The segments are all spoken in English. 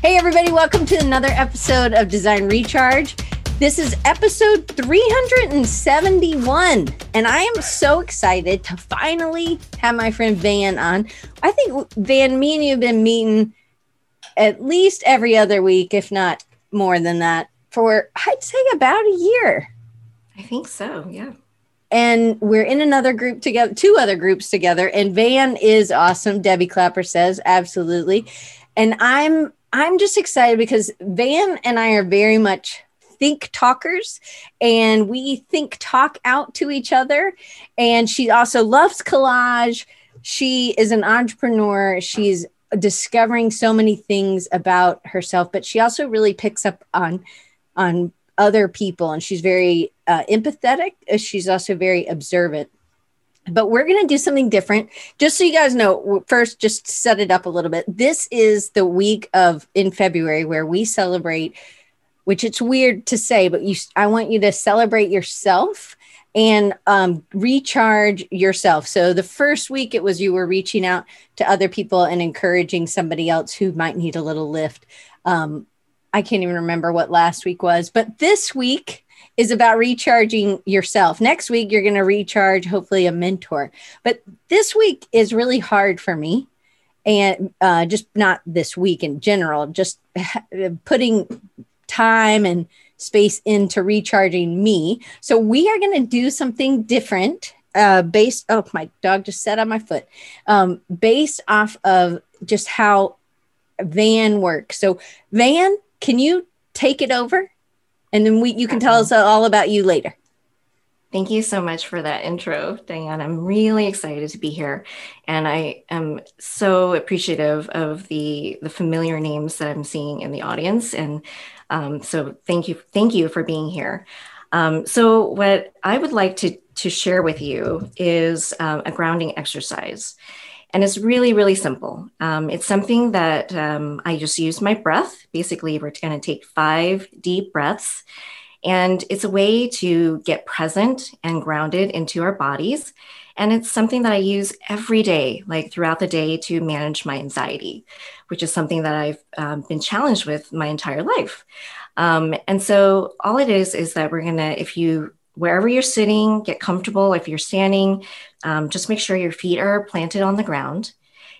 Hey, everybody, welcome to another episode of Design Recharge. This is episode 371, and I am so excited to finally have my friend Van on. I think, Van, me and you have been meeting at least every other week, if not more than that, for I'd say about a year. I think so, yeah. And we're in another group together, two other groups together. And Van is awesome. Debbie Clapper says, absolutely. And I'm I'm just excited because Van and I are very much think talkers and we think talk out to each other. And she also loves collage. She is an entrepreneur. She's discovering so many things about herself, but she also really picks up on on other people and she's very uh, empathetic. She's also very observant but we're going to do something different. Just so you guys know first just set it up a little bit this is the week of in february where we celebrate which it's weird to say but you i want you to celebrate yourself and um, recharge yourself. So the first week it was you were reaching out to other people and encouraging somebody else who might need a little lift. Um, i can't even remember what last week was but this week is about recharging yourself. Next week, you're going to recharge, hopefully, a mentor. But this week is really hard for me. And uh, just not this week in general, just putting time and space into recharging me. So, we are going to do something different uh, based. Oh, my dog just sat on my foot. Um, based off of just how Van works. So, Van, can you take it over? And then we you can tell us all about you later. Thank you so much for that intro, Diane. I'm really excited to be here, and I am so appreciative of the the familiar names that I'm seeing in the audience. And um, so, thank you, thank you for being here. Um, so, what I would like to to share with you is um, a grounding exercise. And it's really, really simple. Um, it's something that um, I just use my breath. Basically, we're going to take five deep breaths. And it's a way to get present and grounded into our bodies. And it's something that I use every day, like throughout the day, to manage my anxiety, which is something that I've um, been challenged with my entire life. Um, and so, all it is is that we're going to, if you wherever you're sitting, get comfortable. If you're standing, um, just make sure your feet are planted on the ground.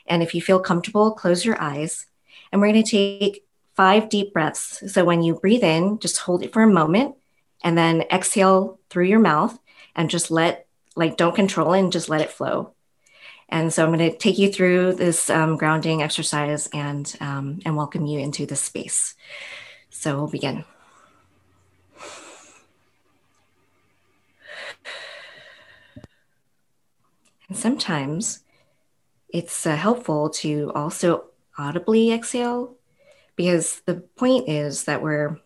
And if you feel comfortable, close your eyes. And we're going to take five deep breaths. So when you breathe in, just hold it for a moment and then exhale through your mouth and just let, like, don't control it and just let it flow. And so I'm going to take you through this um, grounding exercise and, um, and welcome you into this space. So we'll begin. And sometimes it's uh, helpful to also audibly exhale because the point is that we're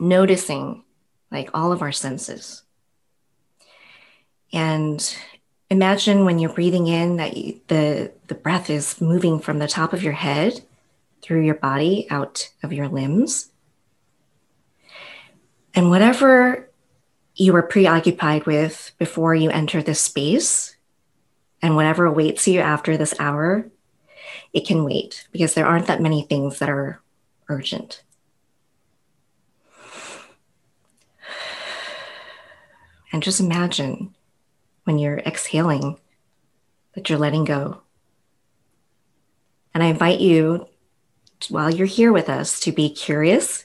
noticing like all of our senses. And imagine when you're breathing in that you, the, the breath is moving from the top of your head through your body out of your limbs. And whatever you were preoccupied with before you enter this space, and whatever awaits you after this hour, it can wait because there aren't that many things that are urgent. And just imagine when you're exhaling that you're letting go. And I invite you, while you're here with us, to be curious,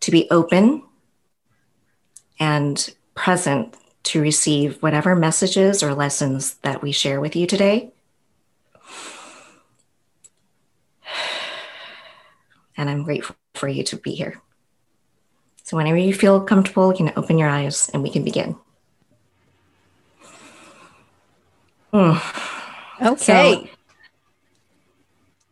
to be open, and present to receive whatever messages or lessons that we share with you today. And I'm grateful for you to be here. So, whenever you feel comfortable, you can open your eyes and we can begin. Mm. Okay. So,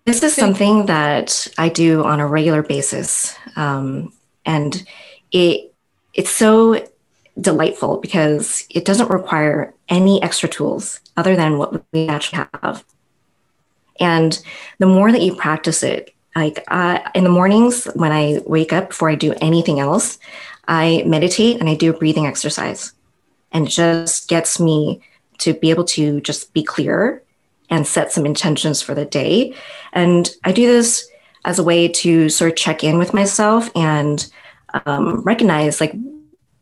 this is something that I do on a regular basis. Um, and it it's so delightful because it doesn't require any extra tools other than what we actually have. And the more that you practice it, like uh, in the mornings when I wake up before I do anything else, I meditate and I do a breathing exercise. And it just gets me to be able to just be clear and set some intentions for the day. And I do this as a way to sort of check in with myself and um, recognize like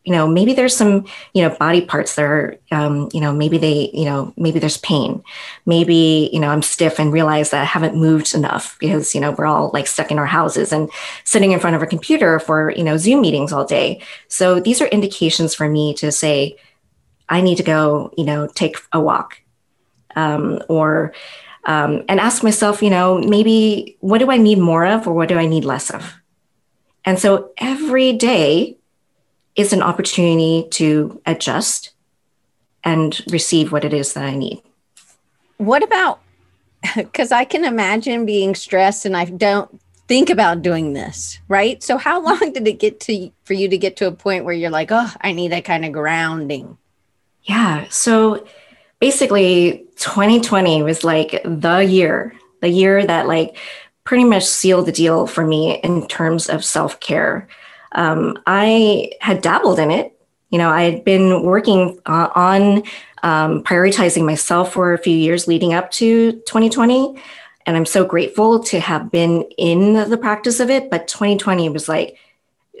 you know maybe there's some you know body parts that are um, you know maybe they you know maybe there's pain. Maybe you know i'm stiff and realize that i haven't moved enough because you know we're all like stuck in our houses and sitting in front of a computer for you know zoom meetings all day. So these are indications for me to say i need to go you know take a walk um, or um, and ask myself you know maybe what do i need more of or what do i need less of? And so every day is an opportunity to adjust and receive what it is that I need. What about because I can imagine being stressed and I don't think about doing this, right? So how long did it get to for you to get to a point where you're like, "Oh, I need that kind of grounding?" Yeah. So basically 2020 was like the year, the year that like pretty much sealed the deal for me in terms of self-care um, I had dabbled in it. You know, I had been working uh, on um, prioritizing myself for a few years leading up to 2020. And I'm so grateful to have been in the practice of it. But 2020 was like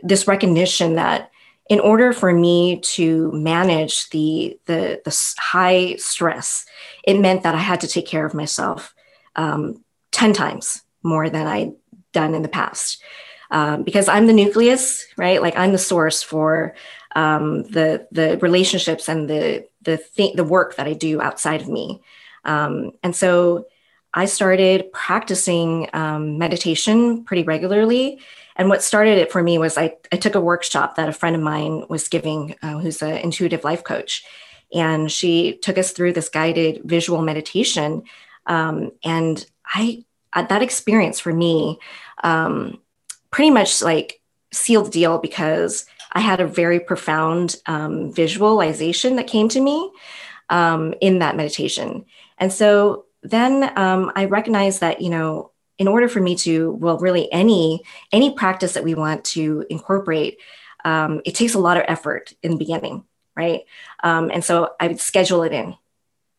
this recognition that in order for me to manage the, the, the high stress, it meant that I had to take care of myself um, 10 times more than I'd done in the past um, because I'm the nucleus, right? Like I'm the source for um, the the relationships and the the th- the work that I do outside of me. Um, and so I started practicing um, meditation pretty regularly. And what started it for me was I, I took a workshop that a friend of mine was giving, uh, who's an intuitive life coach. And she took us through this guided visual meditation. Um, and I, that experience for me um, pretty much like sealed the deal because I had a very profound um, visualization that came to me um, in that meditation. And so then um, I recognized that, you know, in order for me to, well, really any any practice that we want to incorporate, um, it takes a lot of effort in the beginning, right? Um, and so I would schedule it in,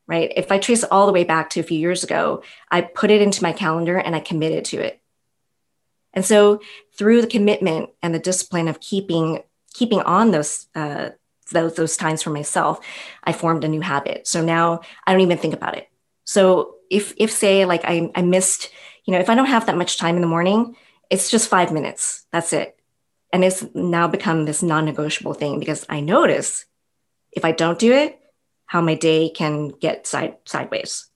right? If I trace all the way back to a few years ago, I put it into my calendar and I committed to it. And so through the commitment and the discipline of keeping keeping on those uh, those those times for myself, I formed a new habit. So now I don't even think about it. So if if say like I, I missed, you know, if I don't have that much time in the morning, it's just five minutes. That's it. And it's now become this non-negotiable thing because I notice if I don't do it, how my day can get side sideways.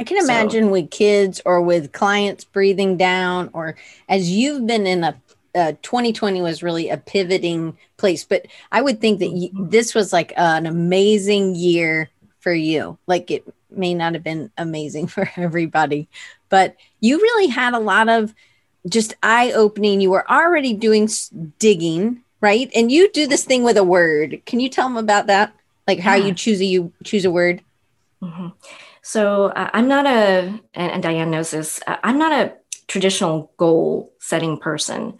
I can imagine so, with kids or with clients breathing down, or as you've been in a uh, 2020 was really a pivoting place, but I would think that mm-hmm. this was like an amazing year for you. Like it may not have been amazing for everybody, but you really had a lot of just eye opening. You were already doing digging, right? And you do this thing with a word. Can you tell them about that? Like how yeah. you choose a you choose a word? Mm-hmm. So uh, I'm not a, and, Diane knows this, uh, I'm not a traditional goal setting person.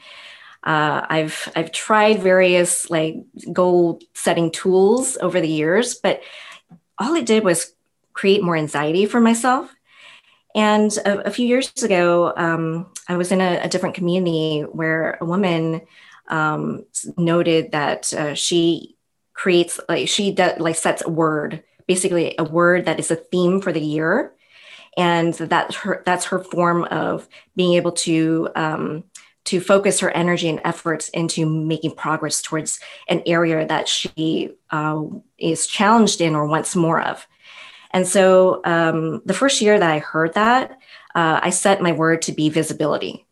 Uh, I've I've tried various like goal setting tools over the years, but all it did was create more anxiety for myself. And a, a few years ago, um, I was in a, a, different community where a woman um, noted that uh, she creates like she does like sets a word basically a word that is a theme for the year. And that's her that's her form of being able to um, to focus her energy and efforts into making progress towards an area that she uh, is challenged in or wants more of. And so um, the first year that i heard that uh, i set my word to be visibility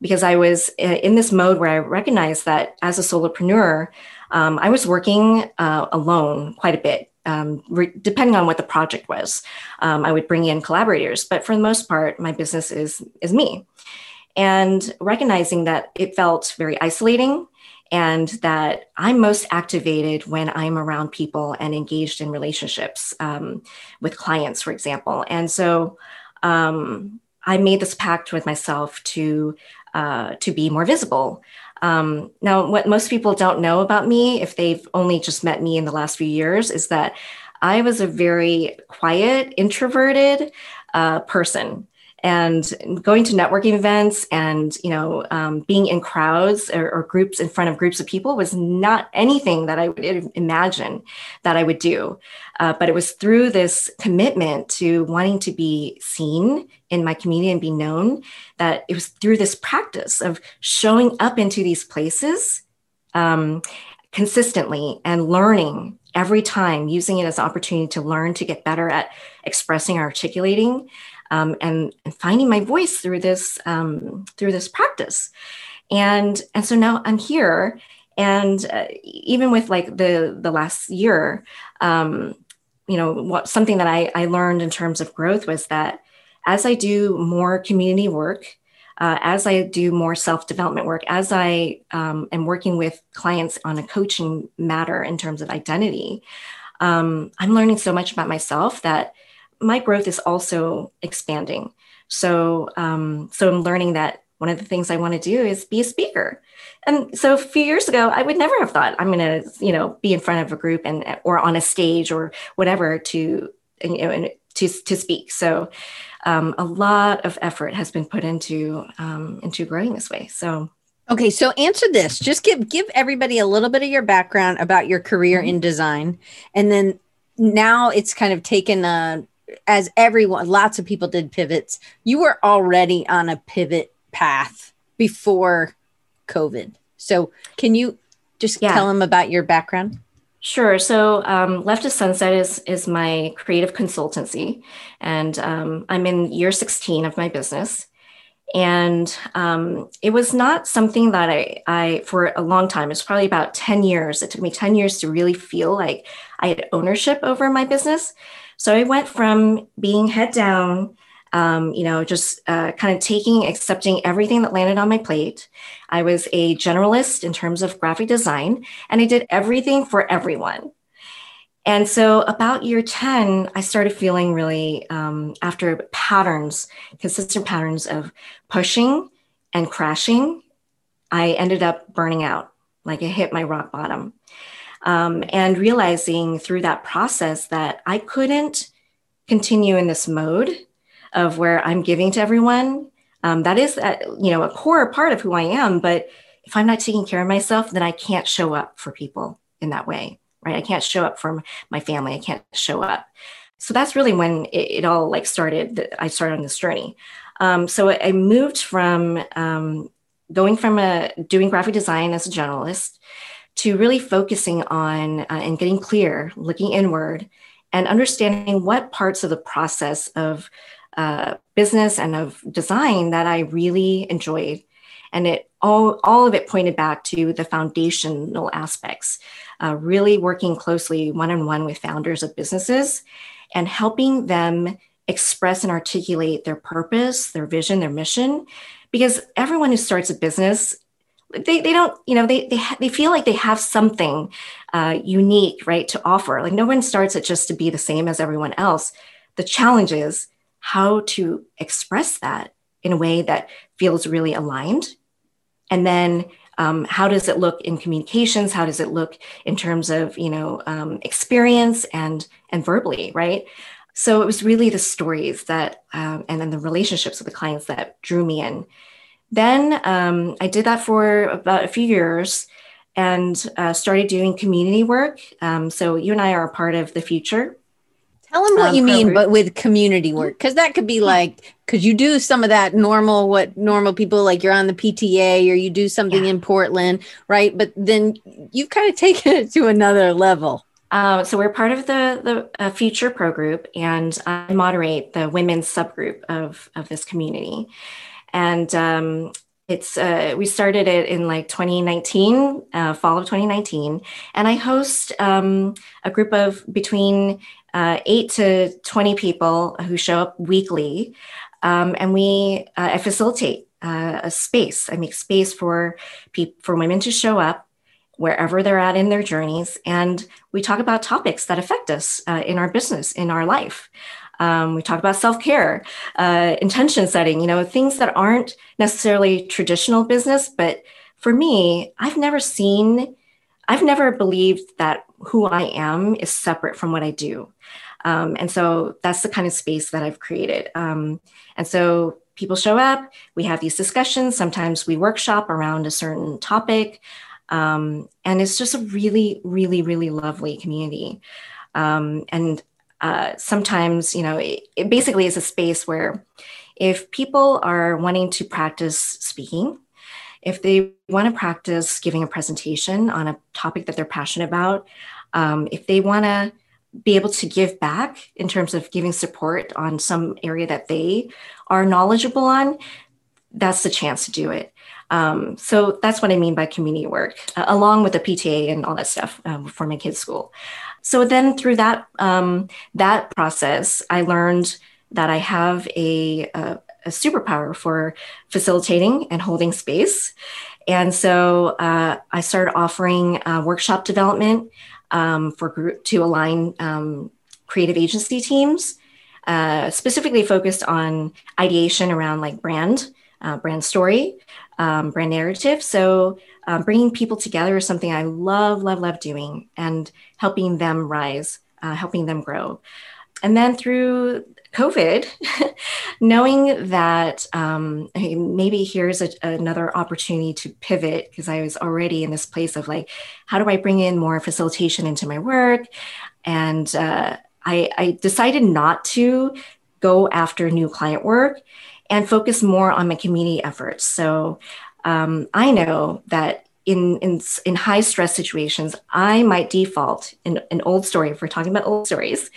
because i was uh, in this mode where i recognized that as a solopreneur um, i was working uh, alone quite a bit um, re- depending on what the project was, um, I would bring in collaborators. But for the most part, my business is is me, and recognizing that it felt very isolating, and that I'm most activated when I'm around people and engaged in relationships um, with clients, for example. And so um, I made this pact with myself to uh, to be more visible. Um, now, what most people don't know about me, if they've only just met me in the last few years, is that I was a very quiet, introverted uh, person. And going to networking events and you know um, being in crowds or, or, groups in front of groups of people was not anything that i would imagine that i would do. Uh, but it was through this commitment to wanting to be seen in my community and be known that it was through this practice of showing up into these places um, consistently and learning every time using it as an opportunity to learn to get better at expressing or articulating um, and, and, finding my voice through this um, through this practice. And and so now I'm here, and uh, even with like the the last year, um, you know, what something that I, I learned in terms of growth was that as I do more community work. Uh, as I do more self development work, as I um, am working with clients on a coaching matter in terms of identity, um, I'm learning so much about myself that my growth is also expanding. So, um, so I'm learning that one of the things I want to do is be a speaker. And so a few years ago, I would never have thought I'm going to, you know, be in front of a group and or on a stage or whatever to, you know, and to to speak. So, um, a lot of effort has been put into um, into growing this way. So. Okay, so answer this. Just give give everybody a little bit of your background about your career mm-hmm. in design, and then now it's kind of taken a as everyone, lots of people did pivots. You were already on a pivot path before COVID. So, can you just yeah. tell them about your background? Sure. So, um, Left to Sunset is is my creative consultancy, and um, I'm in year 16 of my business. And um, it was not something that I, I, for a long time, it's probably about 10 years. It took me 10 years to really feel like I had ownership over my business. So I went from being head down, um, you know, just uh, kind of taking, accepting everything that landed on my plate. I was a generalist in terms of graphic design, and I did everything for everyone. And so, about year 10, I started feeling really, um, after patterns, consistent patterns of pushing and crashing, I ended up burning out, like it hit my rock bottom um, and realizing through that process that I couldn't continue in this mode of where I'm giving to everyone. Um, that is, a, you know, a core part of who I am. But if I'm not taking care of myself, then I can't show up for people in that way, right? I can't show up for my family. I can't show up. So that's really when it, it all like started. That I started on this journey. Um, so I moved from um, going from a doing graphic design as a journalist to really focusing on uh, and getting clear, looking inward, and understanding what parts of the process of uh, business and of design that I really enjoyed. And it all, all of it pointed back to the foundational aspects, uh, really working closely one on one with founders of businesses and helping them express and articulate their purpose, their vision, their mission. Because everyone who starts a business they, they don't you know they they, ha- they feel like they have something uh, unique right to offer. Like no one starts it just to be the same as everyone else. The challenge is how to express that in a way that feels really aligned. And then um, how does it look in communications? How does it look in terms of you know um, experience and and verbally right? So it was really the stories that um, and then the relationships with the clients that drew me in then um, I did that for about a few years and uh, started doing community work. Um, so you and I are a part of the future. Tell them what um, you mean, but with community work, because that could be like, because you do some of that normal, what normal people like you're on the PTA or you do something yeah. in Portland, right? But then you've kind of taken it to another level. Uh, so we're part of the the uh, Futur Pro Group, and I moderate the women's subgroup of of this community and um, it's uh, we started it in like 2019 uh, fall of 2019 and i host um, a group of between uh, 8 to 20 people who show up weekly. Um, and we uh, i facilitate uh, a space. I make space for people for women to show up wherever they're at in their journeys. And we talk about topics that affect us uh, in our business in our life um, we talk about self care, uh, intention setting, you know, things that aren't necessarily traditional business. But for me, I've never seen, I've never believed that who I am is separate from what I do. Um, and so that's the kind of space that I've created. Um, and so people show up, we have these discussions. Sometimes we workshop around a certain topic. Um, and it's just a really, really, really lovely community. Um, and uh, sometimes, you know, it, it basically is a space where if people are wanting to practice speaking, if they want to practice giving a presentation on a topic that they're passionate about, um, if they want to be able to give back in terms of giving support on some area that they are knowledgeable on, that's the chance to do it. Um, so that's what I mean by community work, uh, along with the PTA and all that stuff um, for my kids' school. So then through that um, that process, I learned that I have a, a, a superpower for facilitating and holding space. And so uh, I started offering uh, workshop development um, for group to align um, creative agency teams, uh, specifically focused on ideation around like brand, uh, brand story, um, brand narrative. So um, bringing people together is something I love, love, love doing, and helping them rise, uh, helping them grow. And then through COVID, knowing that um, maybe here's a, another opportunity to pivot because I was already in this place of like, how do I bring in more facilitation into my work? And uh, I, I decided not to go after new client work and focus more on my community efforts. So um, I know that in, in, in high stress situations, I might default in an old story, if we're talking about old stories,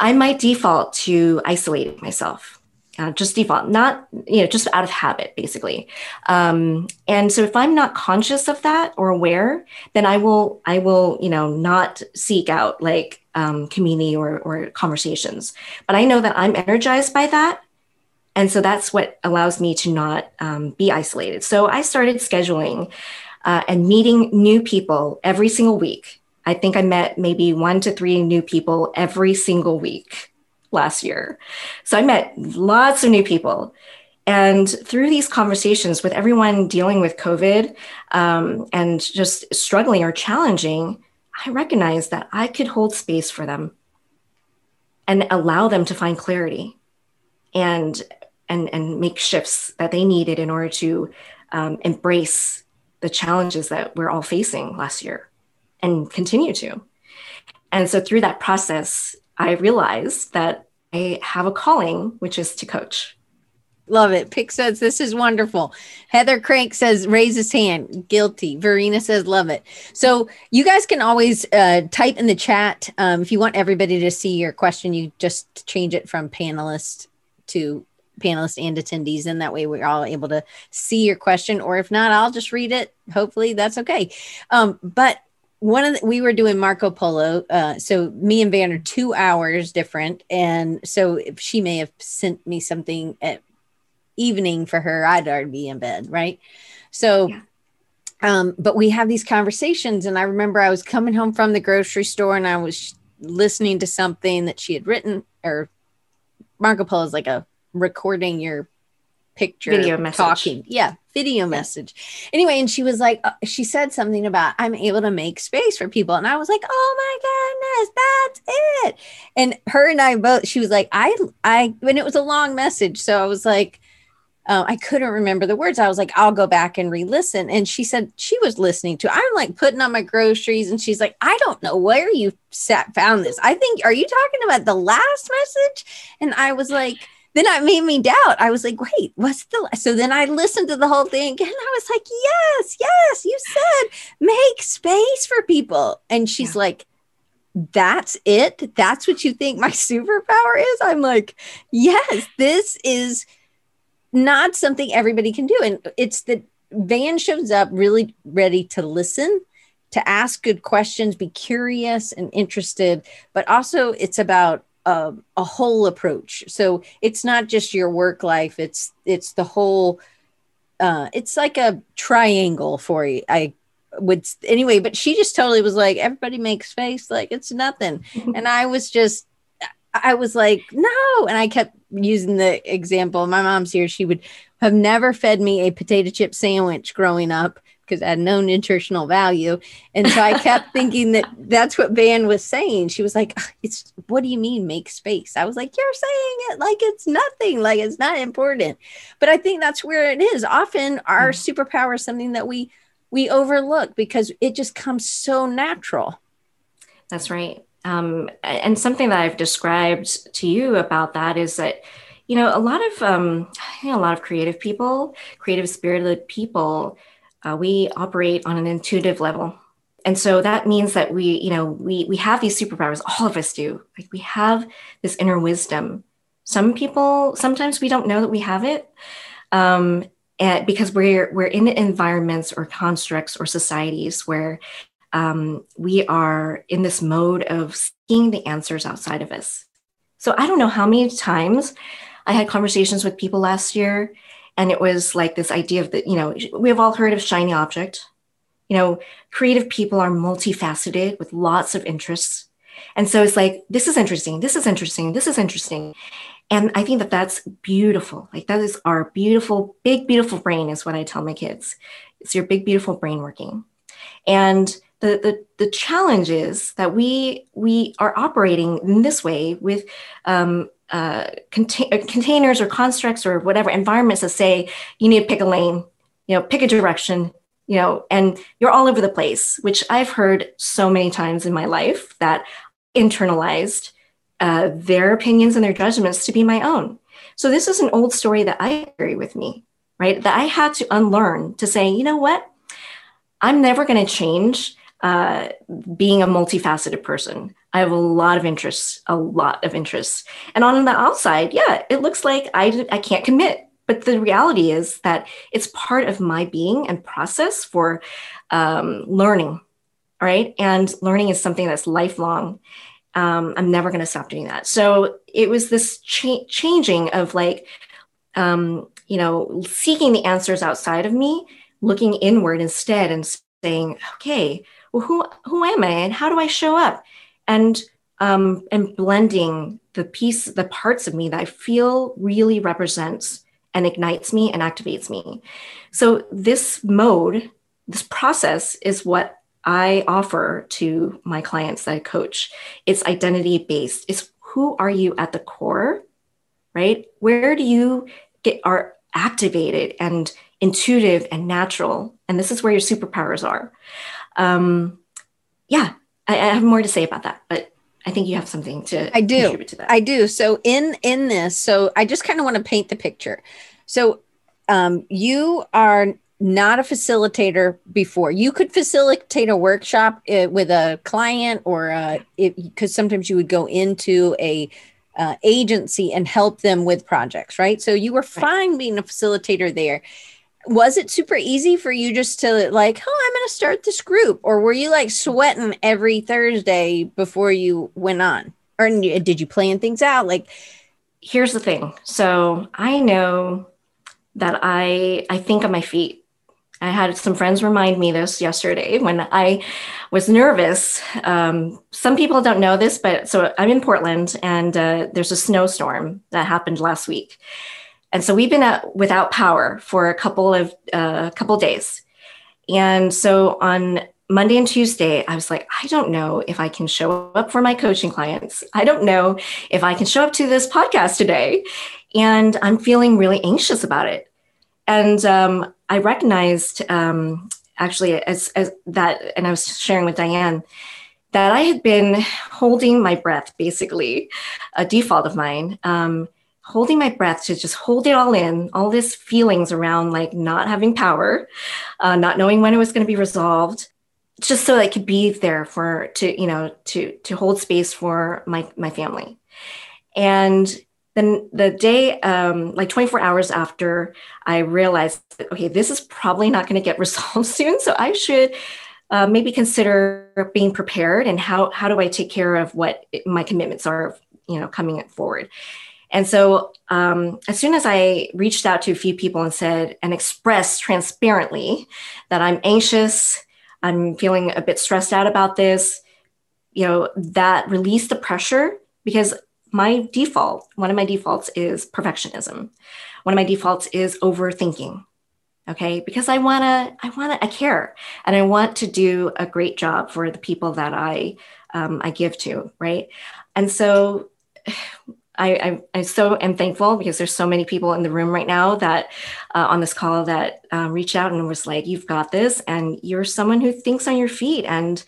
I might default to isolating myself. Uh, just default, not you know, just out of habit, basically. Um, and so, if I'm not conscious of that or aware, then I will, I will, you know, not seek out like um, community or or conversations. But I know that I'm energized by that, and so that's what allows me to not um, be isolated. So I started scheduling uh, and meeting new people every single week I think I met maybe one to three new people every single week last year. So I met lots of new people. And through these conversations with everyone dealing with COVID um, and just struggling or challenging, I recognized that I could hold space for them and allow them to find clarity and and and make shifts that they needed in order to um, embrace the challenges that we're all facing last year and continue to. And so through that process, I realized that I have a calling, which is to coach. Love it. Pick says this is wonderful. Heather Crank says raise his hand. Guilty. Verena says love it. So you guys can always uh, type in the chat um, if you want everybody to see your question. You just change it from panelist to panelists and attendees, and that way we're all able to see your question. Or if not, I'll just read it. Hopefully that's okay. Um, but one of the, we were doing Marco Polo. Uh, so me and Van are two hours different, and so if she may have sent me something at evening for her. I'd already be in bed, right? So, yeah. um, but we have these conversations, and I remember I was coming home from the grocery store, and I was listening to something that she had written, or Marco Polo is like a recording your picture video message. talking yeah video message anyway and she was like uh, she said something about i'm able to make space for people and i was like oh my goodness that's it and her and i both she was like i i when it was a long message so i was like uh, I couldn't remember the words. I was like, I'll go back and re-listen. And she said she was listening to. I'm like putting on my groceries, and she's like, I don't know where you sat found this. I think are you talking about the last message? And I was like, then it made me doubt. I was like, wait, what's the so then I listened to the whole thing again. I was like, yes, yes, you said make space for people. And she's yeah. like, that's it. That's what you think my superpower is. I'm like, yes, this is not something everybody can do. And it's that Van shows up really ready to listen, to ask good questions, be curious and interested, but also it's about a, a whole approach. So it's not just your work life; it's it's the whole. Uh, it's like a triangle for you. I would anyway, but she just totally was like, everybody makes face like it's nothing, and I was just. I was like, no. And I kept using the example. My mom's here. She would have never fed me a potato chip sandwich growing up because I had no nutritional value. And so I kept thinking that that's what Van was saying. She was like, It's what do you mean make space? I was like, You're saying it like it's nothing, like it's not important. But I think that's where it is. Often our mm-hmm. superpower is something that we we overlook because it just comes so natural. That's right. Um, and something that I've described to you about that is that, you know, a lot of um, you know, a lot of creative people, creative spirited people, uh, we operate on an intuitive level. And so that means that we, you know, we we have these superpowers. All of us do. Like we have this inner wisdom. Some people, sometimes we don't know that we have it, um, and because we're we're in environments or constructs or societies where um, we are in this mode of seeing the answers outside of us. So I don't know how many times I had conversations with people last year, and it was like this idea of that, you know, we have all heard of shiny object. You know, creative people are multifaceted with lots of interests. And so it's like, this is interesting, this is interesting, this is interesting. And I think that that's beautiful. Like, that is our beautiful, big, beautiful brain, is what I tell my kids. It's your big, beautiful brain working. And the, the, the challenge is that we we are operating in this way with um, uh, contain, uh, containers or constructs or whatever environments that say you need to pick a lane, you know, pick a direction, you know, and you're all over the place, which I've heard so many times in my life that internalized uh, their opinions and their judgments to be my own. So this is an old story that I carry with me, right? That I had to unlearn to say, you know what? I'm never going to change uh, being a multifaceted person. I have a lot of interests, a lot of interests. And on the outside, yeah, it looks like I, I can't commit. But the reality is that it's part of my being and process for um, learning, right? And learning is something that's lifelong. Um, I'm never going to stop doing that. So it was this cha- changing of like, um, you know, seeking the answers outside of me, looking inward instead and saying, okay, well, who who am I and how do I show up? And um, and blending the piece, the parts of me that I feel really represents and ignites me and activates me. So this mode, this process is what I offer to my clients that I coach. It's identity based. It's who are you at the core, right? Where do you get are activated and intuitive and natural? And this is where your superpowers are um, yeah, I, I have more to say about that, but I think you have something to I do. To I do. So in in this, so I just kind of want to paint the picture. So um, you are not a facilitator before. You could facilitate a workshop uh, with a client, or because sometimes you would go into a uh, agency and help them with projects, right? So you were fine right. being a facilitator there was it super easy for you just to like, oh, I'm going to start this group? Or were you like sweating every Thursday before you went on? Or did you plan things out? Like, here's the thing. So I know that I I think on my feet. I had some friends remind me this yesterday when I was nervous. Um, some people don't know this, but so I'm in Portland and uh, there's a snowstorm that happened last week. And so we've been at, without power for a couple of uh, couple days. And so on Monday and Tuesday, I was like, I don't know if I can show up for my coaching clients. I don't know if I can show up to this podcast today. And I'm feeling really anxious about it. And um, I recognized um, actually as, as that, and I was sharing with Diane that I had been holding my breath, basically, a default of mine. Um, holding my breath to just hold it all in, all these feelings around like not having power, uh, not knowing when it was going to be resolved, just so I could be there for to you know to to hold space for my my family. And then the day, um, like 24 hours after, I realized, okay, this is probably not going to get resolved soon, so I should. Uh, maybe consider being prepared and how how do I take care of what my commitments are, you know, coming forward. And so, um, as soon as I reached out to a few people and said and expressed transparently that I'm anxious, I'm feeling a bit stressed out about this, you know, that released the pressure because my default, one of my defaults is perfectionism. One of my defaults is overthinking. okay because i want to i want to i care and i want to do a great job for the people that i um, i give to right and so I, I, I, so am thankful because there's so many people in the room right now that uh, on this call that uh, reached out and was like, "You've got this," and you're someone who thinks on your feet, and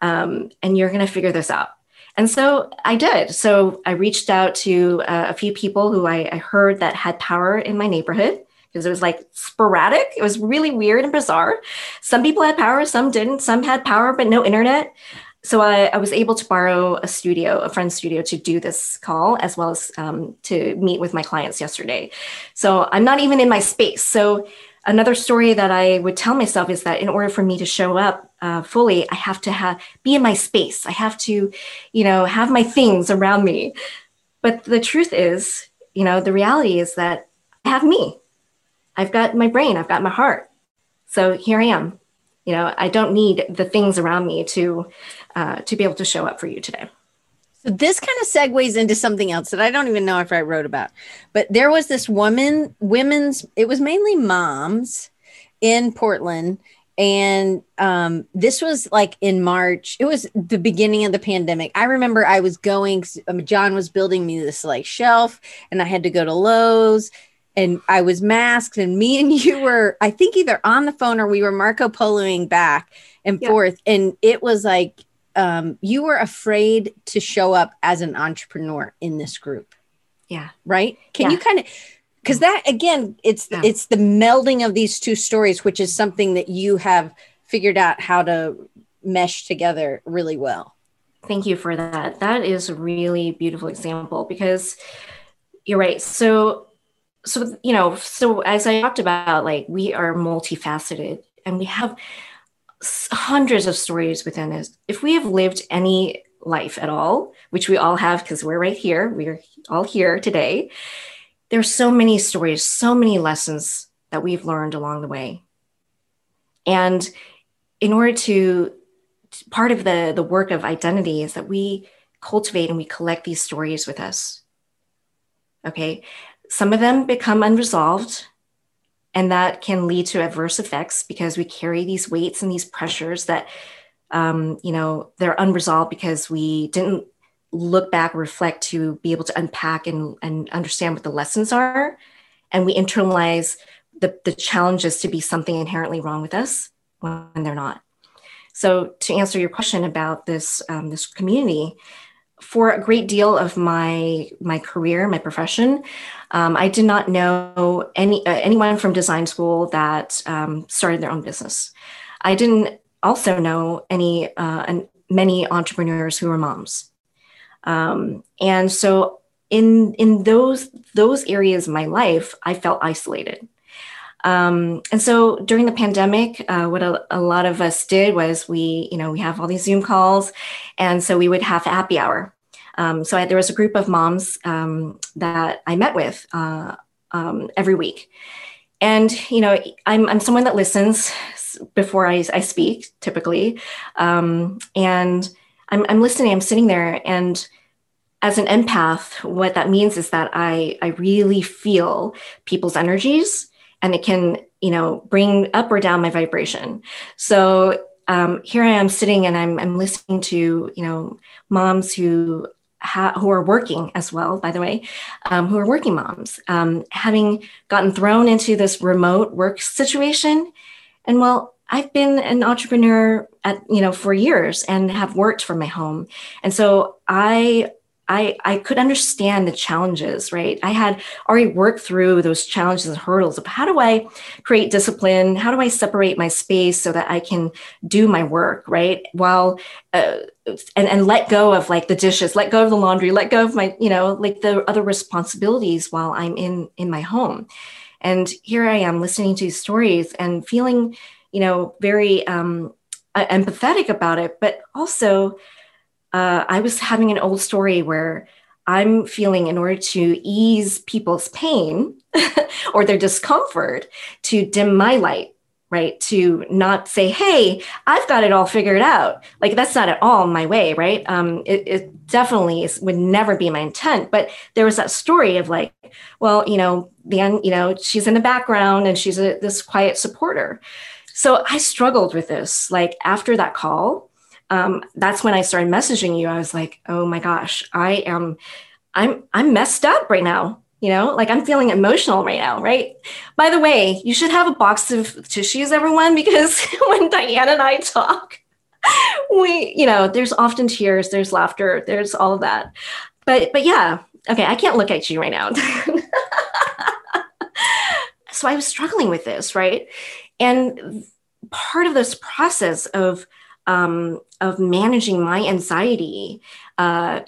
um, and you're going to figure this out. And so I did. So I reached out to uh, a few people who I, I heard that had power in my neighborhood because it was like sporadic. It was really weird and bizarre. Some people had power, some didn't. Some had power, but no internet. So I, I was able to borrow a studio, a friend's studio, to do this call, as well as um, to meet with my clients yesterday. So I'm not even in my space. So another story that I would tell myself is that in order for me to show up uh, fully, I have to have be in my space. I have to, you know, have my things around me. But the truth is, you know, the reality is that I have me. I've got my brain, I've got my heart. So here I am. You know, I don't need the things around me to uh, to be able to show up for you today. So this kind of segues into something else that I don't even know if I wrote about. But there was this woman, women's, it was mainly moms in Portland. And um, this was like in March. It was the beginning of the pandemic. I remember I was going, um, John was building me this like shelf, and I had to go to Lowe's and I was masked, and me and you were, I think, either on the phone or we were Marco Poloing back and yeah. forth. And it was like um, you were afraid to show up as an entrepreneur in this group. Yeah. Right. Can yeah. you kind of, because that again, it's yeah. it's the melding of these two stories, which is something that you have figured out how to mesh together really well. Thank you for that. That is a really beautiful example because you're right. So so you know so as i talked about like we are multifaceted and we have hundreds of stories within us if we have lived any life at all which we all have because we're right here we're all here today there's so many stories so many lessons that we've learned along the way. And in order to part of the the work of identity is that we cultivate and we collect these stories with us. Okay? Some of them become unresolved, and that can lead to adverse effects because we carry these weights and these pressures that, um, you know, they're unresolved because we didn't look back, reflect to be able to unpack and, and understand what the lessons are. And we internalize the, the challenges to be something inherently wrong with us when they're not. So to answer your question about this, um, this community, for a great deal of my my career, my profession, um, I did not know any uh, anyone from design school that um, started their own business. I didn't also know any uh, many entrepreneurs who were moms, um, and so in in those those areas of my life, I felt isolated. Um, and so during the pandemic, uh, what a, a, lot of us did was we, you know, we have all these Zoom calls, and so we would have happy hour um, so I, there was a group of moms um, that I met with uh, um, every week. And, you know, I'm, I'm someone that listens before I, I speak typically. Um, and I'm, I'm listening, I'm sitting there. And as an empath, what that means is that I, I really feel people's energies and it can, you know, bring up or down my vibration. So um, here I am sitting and I'm, I'm listening to, you know, moms who ha- who are working as well, by the way, um, who are working moms, um, having gotten thrown into this remote work situation. And well, I've been an entrepreneur at you know for years and have worked from my home, and so I I, I could understand the challenges, right? I had already worked through those challenges and hurdles of how do I create discipline? How do I separate my space so that I can do my work, right? While, uh, and, and let go of like the dishes, let go of the laundry, let go of my, you know, like the other responsibilities while I'm in, in my home. And here I am listening to stories and feeling, you know, very um, empathetic about it, but also, uh, I was having an old story where I'm feeling in order to ease people's pain or their discomfort to dim my light right? To not say, hey, I've got it all figured out. Like that's not at all my way, right? Um, it, it definitely is, would never be my intent. But there was that story of like, well, you know, the you know, she's in the background and she's a, this quiet supporter. So I struggled with this. Like after that call, um, that's when I started messaging you. I was like, oh my gosh, I am, I'm, I'm messed up right now you know? Like i'm feeling emotional right now right? By the way you should have a box of tissues everyone because when diane and i talk we you know there's often tears there's laughter there's all of that. But but yeah okay i can't look at you right now. So i was struggling with this right? And part of this process of um, of managing my anxiety uh,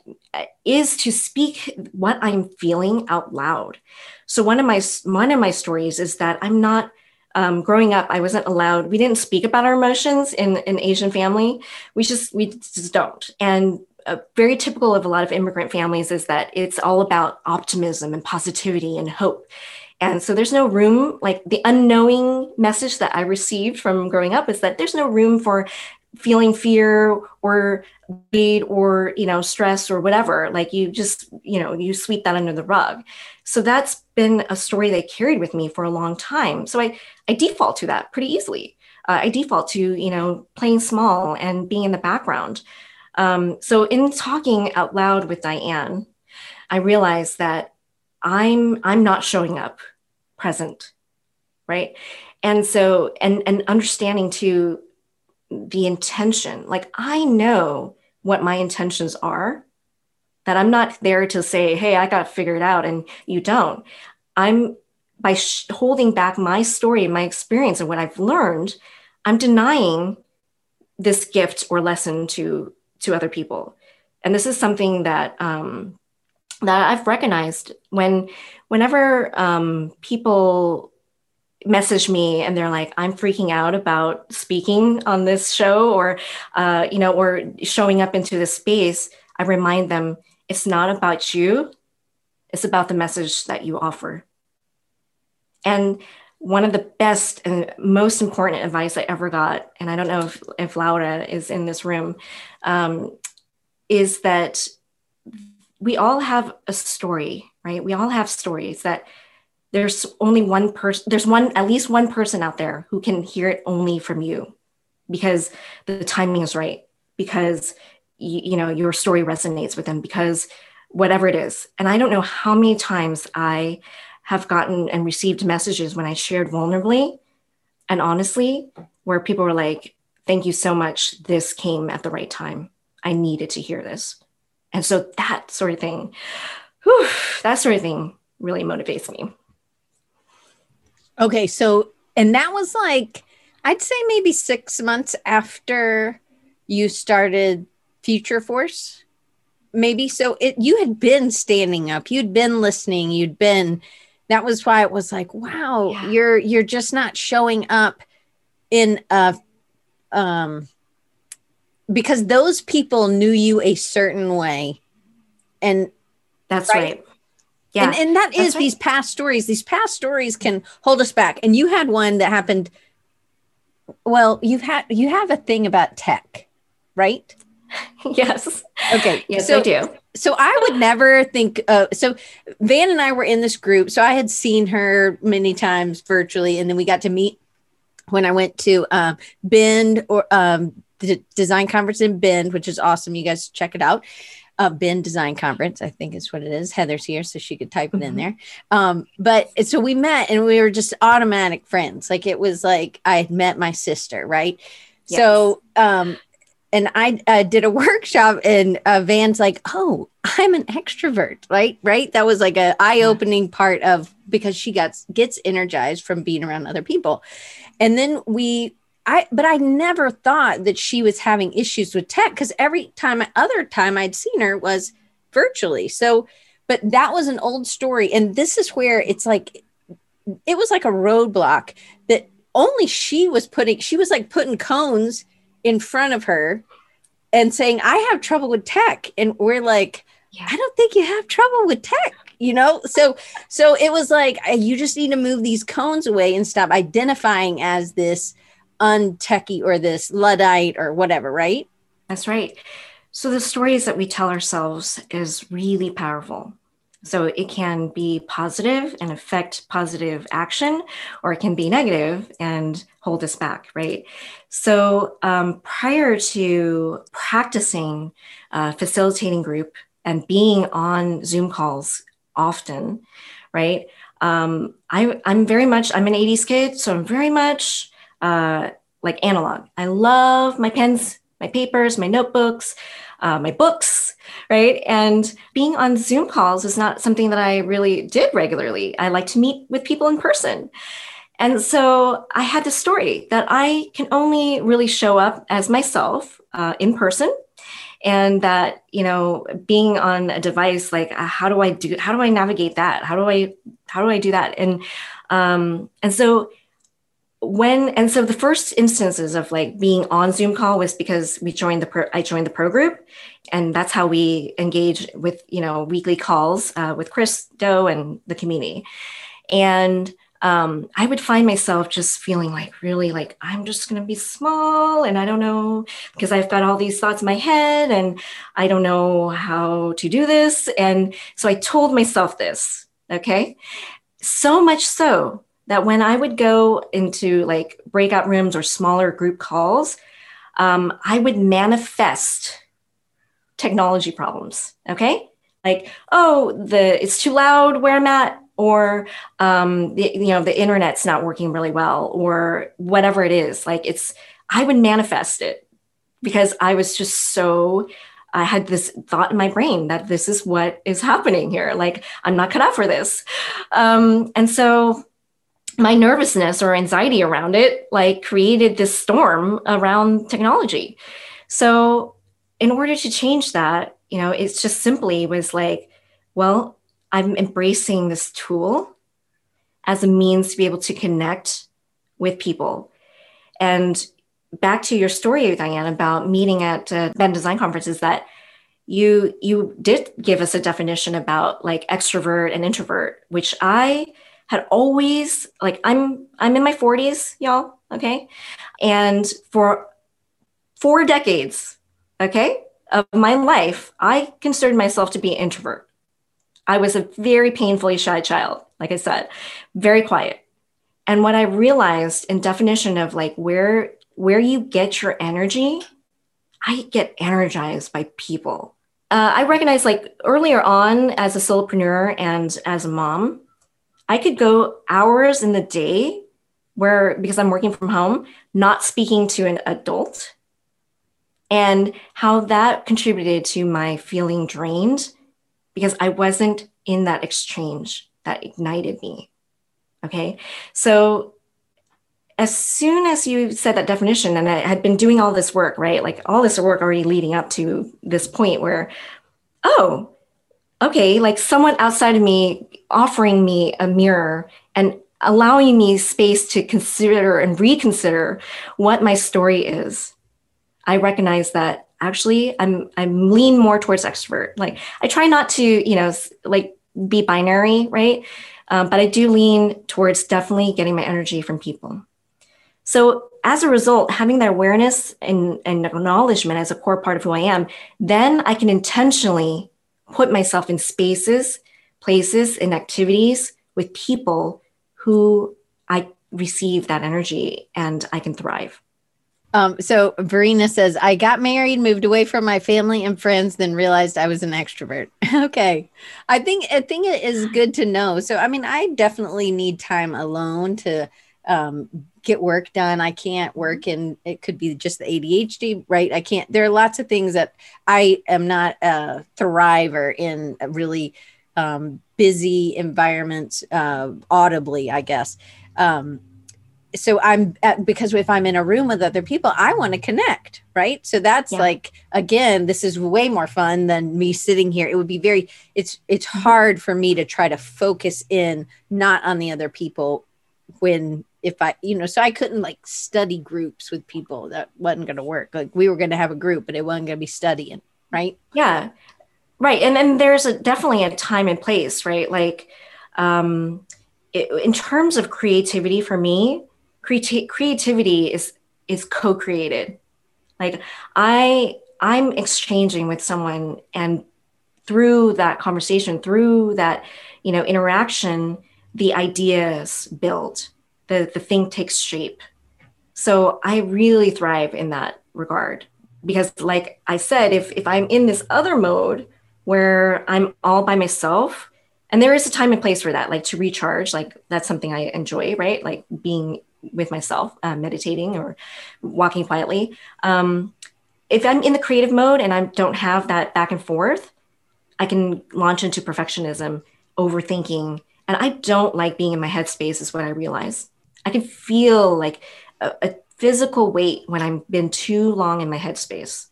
is to speak what I'm feeling out loud. So one of my one of my stories is that I'm not um, growing up. I wasn't allowed. We didn't speak about our emotions in an Asian family. We just we just don't. And uh, very typical of a lot of immigrant families is that it's all about optimism and positivity and hope. And so there's no room, like the unknowing message that I received from growing up is that there's no room for feeling fear or greed or you know stress or whatever like you just you know you sweep that under the rug. So that's been a story they carried with me for a long time. So i i default to that pretty easily. Uh, i default to you know playing small and being in the background. Um, so in talking out loud with diane i realized that i'm i'm not showing up present right? And so and and understanding to the intention. Like I know what my intentions are, that I'm not there to say, hey, I got figured out and you don't. I'm by sh- holding back my story, my experience, and what I've learned, I'm denying this gift or lesson to to other people. And this is something that um, that I've recognized when whenever um, people message me and they're like i'm freaking out about speaking on this show or uh, you know or showing up into this space. I remind them it's not about you. It's about the message that you offer. And one of the best and most important advice i ever got and i don't know if, if laura is in this room um, is that we all have a story right? We all have stories that there's only one person there's one at least one person out there who can hear it only from you because the timing is right because you, you know your story resonates with them because whatever it is. And i don't know how many times i have gotten and received messages when i shared vulnerably and honestly where people were like thank you so much. This came at the right time. I needed to hear this. And so that sort of thing whew, that sort of thing really motivates me Okay, so and that was like I'd say maybe 6 months after you started Future Force. Maybe so it you had been standing up, you'd been listening, you'd been that was why it was like, wow, yeah. you're you're just not showing up in a um because those people knew you a certain way and that's right. right. Yeah. And, and that is right. these past stories. These past stories can hold us back. And you had one that happened. Well, you've had you have a thing about tech, right? yes. Okay. Yes, so, I do. So I would never think. Uh, so Van and I were in this group. So I had seen her many times virtually, and then we got to meet when I went to um, Bend or um, the design conference in Bend, which is awesome. You guys check it out uh, Bend Design Conference, I think is what it is. Heather's here, so she could type it mm-hmm. in there. Um, but so we met and we were just automatic friends. Like it was like I had met my sister, right? Yes. So, um, and I uh, did a workshop, and uh, Van's like, "Oh, I'm an extrovert, right? Right? That was like a eye opening part of because she gets gets energized from being around other people, and then we I but I never thought that she was having issues with tech because every time other time I'd seen her was virtually. So, but that was an old story, and this is where it's like it was like a roadblock that only she was putting. She was like putting cones in front of her and saying, "I have trouble with tech," and we're like, yeah. "I don't think you have trouble with tech." you know so so it was like you just need to move these cones away and stop identifying as this untechy or this luddite or whatever right that's right so the stories that we tell ourselves is really powerful so it can be positive and affect positive action, or it can be negative and hold us back, right? So um, prior to practicing uh, facilitating group and being on Zoom calls often, right? Um, I, I'm very much, I'm an 80s kid, so I'm very much uh, like analog. I love my pens, my papers, my notebooks uh, my books, right? And being on Zoom calls is not something that I really did regularly. I like to meet with people in person. And so I had this story that I can only really show up as myself uh, in person. And that, you know, being on a device, like uh, how do I do, how do I navigate that? How do I, how do I do that? And, um, and so when and so the first instances of like being on zoom call was because we joined the pro, i joined the pro group and that's how we engage with you know weekly calls uh, with Chris Do and the community. And um, i would find myself just feeling like really like i'm just going to be small and i don't know because i've got all these thoughts in my head and i don't know how to do this. And so i told myself this okay? So much so that when I would go into like breakout rooms or smaller group calls, um, I would manifest technology problems. Okay, like oh, the it's too loud where I'm at, or um, the, you know the internet's not working really well, or whatever it is. Like it's I would manifest it because I was just so I had this thought in my brain that this is what is happening here. Like I'm not cut out for this, um, and so my nervousness or anxiety around it like created this storm around technology. So in order to change that you know it's just simply was like well i'm embracing this tool as a means to be able to connect with people. And back to your story diane about meeting at uh, Bend design conferences that you you did give us a definition about like extrovert and introvert which i had always like I'm I'm in my 40s, y'all, okay? And for four decades, okay, of my life, I considered myself to be an introvert. I was a very painfully shy child, like I said, very quiet. And what I realized in definition of like where where you get your energy, I get energized by people. Uh, I recognize like earlier on as a solopreneur and as a mom, I could go hours in the day where, because I'm working from home, not speaking to an adult, and how that contributed to my feeling drained because I wasn't in that exchange that ignited me. Okay. So, as soon as you said that definition, and I had been doing all this work, right? Like all this work already leading up to this point where, oh, okay, like someone outside of me offering me a mirror and allowing me space to consider and reconsider what my story is. I recognize that actually I'm I'm lean more towards extrovert. Like I try not to, you know, like be binary, right? Um, but I do lean towards definitely getting my energy from people. So as a result, having that awareness and, and acknowledgement as a core part of who I am, then I can intentionally put myself in spaces, places, and activities with people who I receive that energy and I can thrive. Um, so Verena says, I got married, moved away from my family and friends, then realized I was an extrovert. okay. I think I think it is good to know. So I mean, I definitely need time alone to um, get work done. I can't work and it could be just the ADHD, right? I can't, there are lots of things that I am not a thriver in a really um, busy environments uh, audibly, I guess. Um, so I'm at, because if I'm in a room with other people, I want to connect, right? So that's yeah. like again, this is way more fun than me sitting here. It would be very it's it's hard for me to try to focus in not on the other people when if I, you know, so I couldn't like study groups with people that wasn't going to work. Like we were going to have a group, but it wasn't going to be studying, right? Yeah. right and then there's a definitely a time and place right like um it, in terms of creativity for me creati- creativity is is co-created like i i'm exchanging with someone and through that conversation through that you know interaction the ideas build the the thing takes shape. So i really thrive in that regard because like i said if if i'm in this other mode where i'm all by myself and there is a time and place for that like to recharge like that's something i enjoy right? Like being with myself uh, meditating or walking quietly. Um, if i'm in the creative mode and i don't have that back and forth i can launch into perfectionism overthinking and i don't like being in my headspace is what i realize i can feel like a, a physical weight when i've been too long in my headspace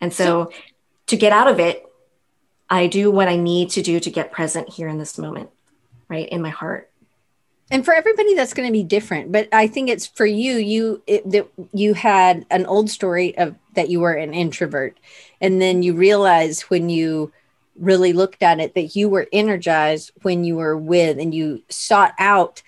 and so, so to get out of it I do what I need to do to get present here in this moment, right? In my heart. And for everybody that's going to be different, but I think it's for you you it, that you had an old story of that you were an introvert and then you realized when you really looked at it that you were energized when you were with and you sought out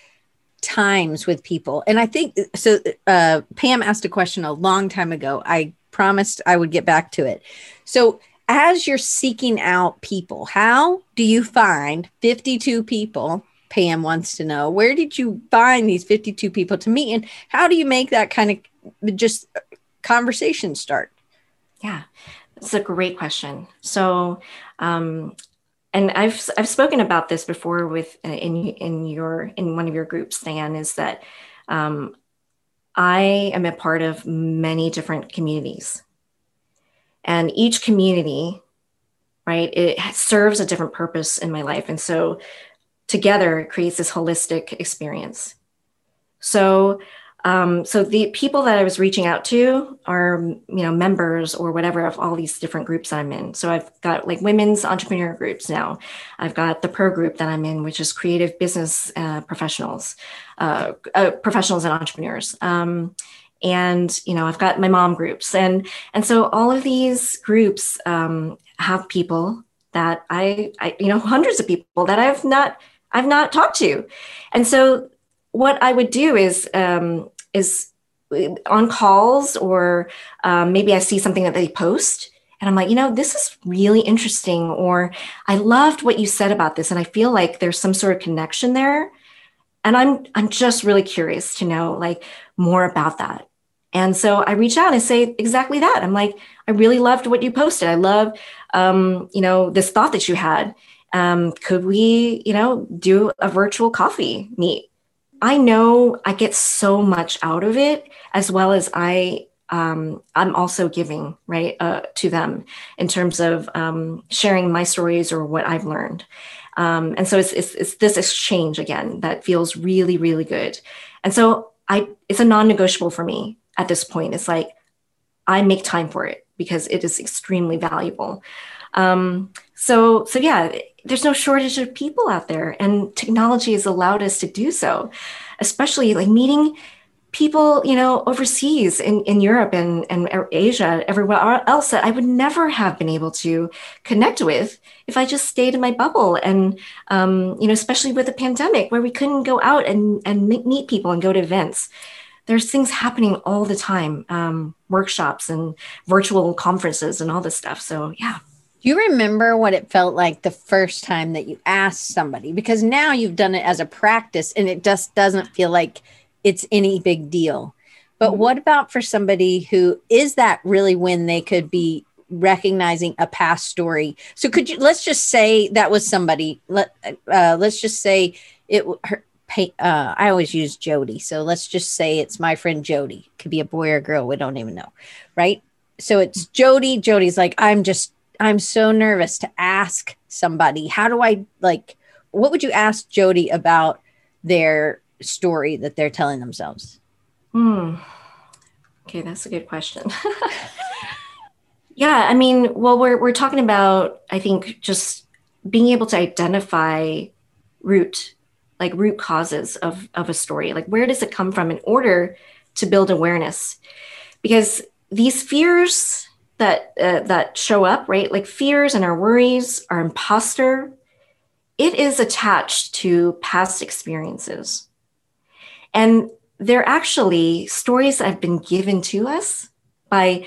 times with people. And I think so uh Pam asked a question a long time ago. I promised I would get back to it. So as you're seeking out people, how do you find 52 people? Pam wants to know where did you find these 52 people to meet and how do you make that kind of just conversation start? Yeah, it's a great question. So, um, and I've I've spoken about this before with uh, in in your in one of your groups, Dan, is that um, I am a part of many different communities. And each community right it serves a different purpose in my life. And so together it creates this holistic experience. So um, so the people that i was reaching out to are you know members or whatever of all these different groups i'm in. So i've got like women's entrepreneur groups now. I've got the pro group that i'm in which is creative business uh, professionals uh, uh, professionals and entrepreneurs. Um, and you know i've got my mom groups. And and so all of these groups um, have people that I, I you know hundreds of people that i've not i've not talked to. And so what i would do is um, is on calls or um, maybe i see something that they post and i'm like you know this is really interesting or i loved what you said about this and i feel like there's some sort of connection there and i'm i'm just really curious to know like more about that and so I reach out and say exactly that. I'm like, I really loved what you posted. I love, um, you know, this thought that you had. Um, could we, you know, do a virtual coffee meet? I know I get so much out of it, as well as I, um, I'm also giving right uh, to them in terms of um, sharing my stories or what I've learned. Um, and so it's, it's, it's this exchange again that feels really, really good. And so I, it's a non-negotiable for me at this point. It's like I make time for it because it is extremely valuable. Um, so, so yeah, there's no shortage of people out there, and technology has allowed us to do so, especially like meeting people, you know, overseas in, in Europe and, and Asia, everywhere else that I would never have been able to connect with if I just stayed in my bubble. And, um, you know, especially with the pandemic where we couldn't go out and, and meet people and go to events there's things happening all the time um, workshops and virtual conferences and all this stuff so yeah do you remember what it felt like the first time that you asked somebody because now you've done it as a practice and it just doesn't feel like it's any big deal but mm-hmm. what about for somebody who is that really when they could be recognizing a past story so could you let's just say that was somebody let uh, let's just say it her, uh, I always use Jody. So let's just say it's my friend Jody. Could be a boy or girl. We don't even know. Right. So it's Jody. Jody's like, I'm just, I'm so nervous to ask somebody. How do I like, what would you ask Jody about their story that they're telling themselves? Hmm. Okay. That's a good question. yeah. I mean, well, we're, we're talking about, I think, just being able to identify root like root causes of, of a story like where does it come from in order to build awareness because these fears that uh, that show up, right? Like fears and our worries, our imposter, it is attached to past experiences. And they're actually stories that have been given to us by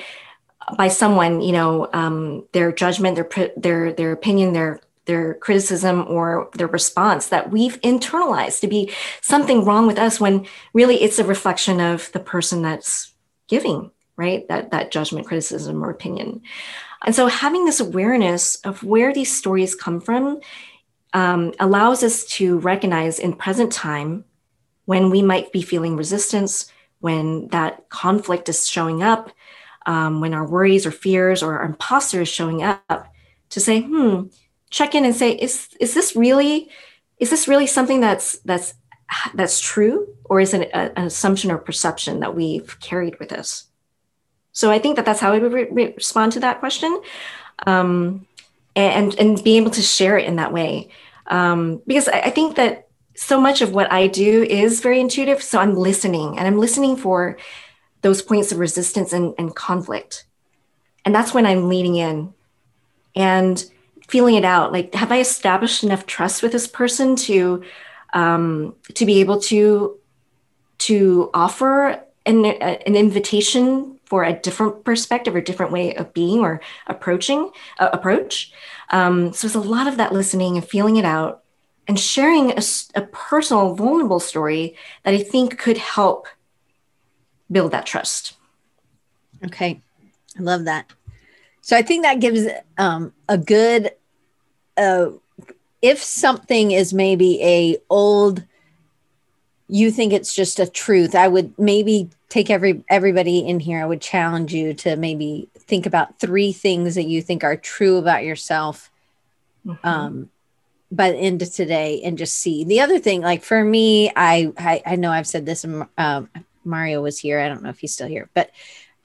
by someone, you know, um, their judgment, their their their opinion, their their criticism or their response that we've internalized to be something wrong with us when really it's a reflection of the person that's giving right? That that judgment criticism or opinion. And so having this awareness of where these stories come from um, allows us to recognize in present time when we might be feeling resistance when that conflict is showing up um, when our worries or fears or our imposter is showing up to say hmm check in and say is is this really is this really something that's that's that's true? Or is it an assumption or perception that we've carried with us so i think that that's how i would re- respond to that question. Um, and and be able to share it in that way. Um, because I, I think that so much of what i do is very intuitive. So i'm listening and i'm listening for those points of resistance and, and conflict. And that's when i'm leaning in and feeling it out. Like have i established enough trust with this person to um, to be able to to offer an, an invitation for a different perspective or different way of being or approaching uh, approach. Um, so it's a lot of that listening and feeling it out and sharing a, a personal vulnerable story that i think could help build that trust. Okay. I love that. So I think that gives um, a good, uh, if something is maybe a old, you think it's just a truth. I would maybe take every everybody in here. I would challenge you to maybe think about three things that you think are true about yourself. Mm-hmm. Um, by the end of today and just see the other thing like for me i i, I know i've said this um, mario was here i don't know if he's still here but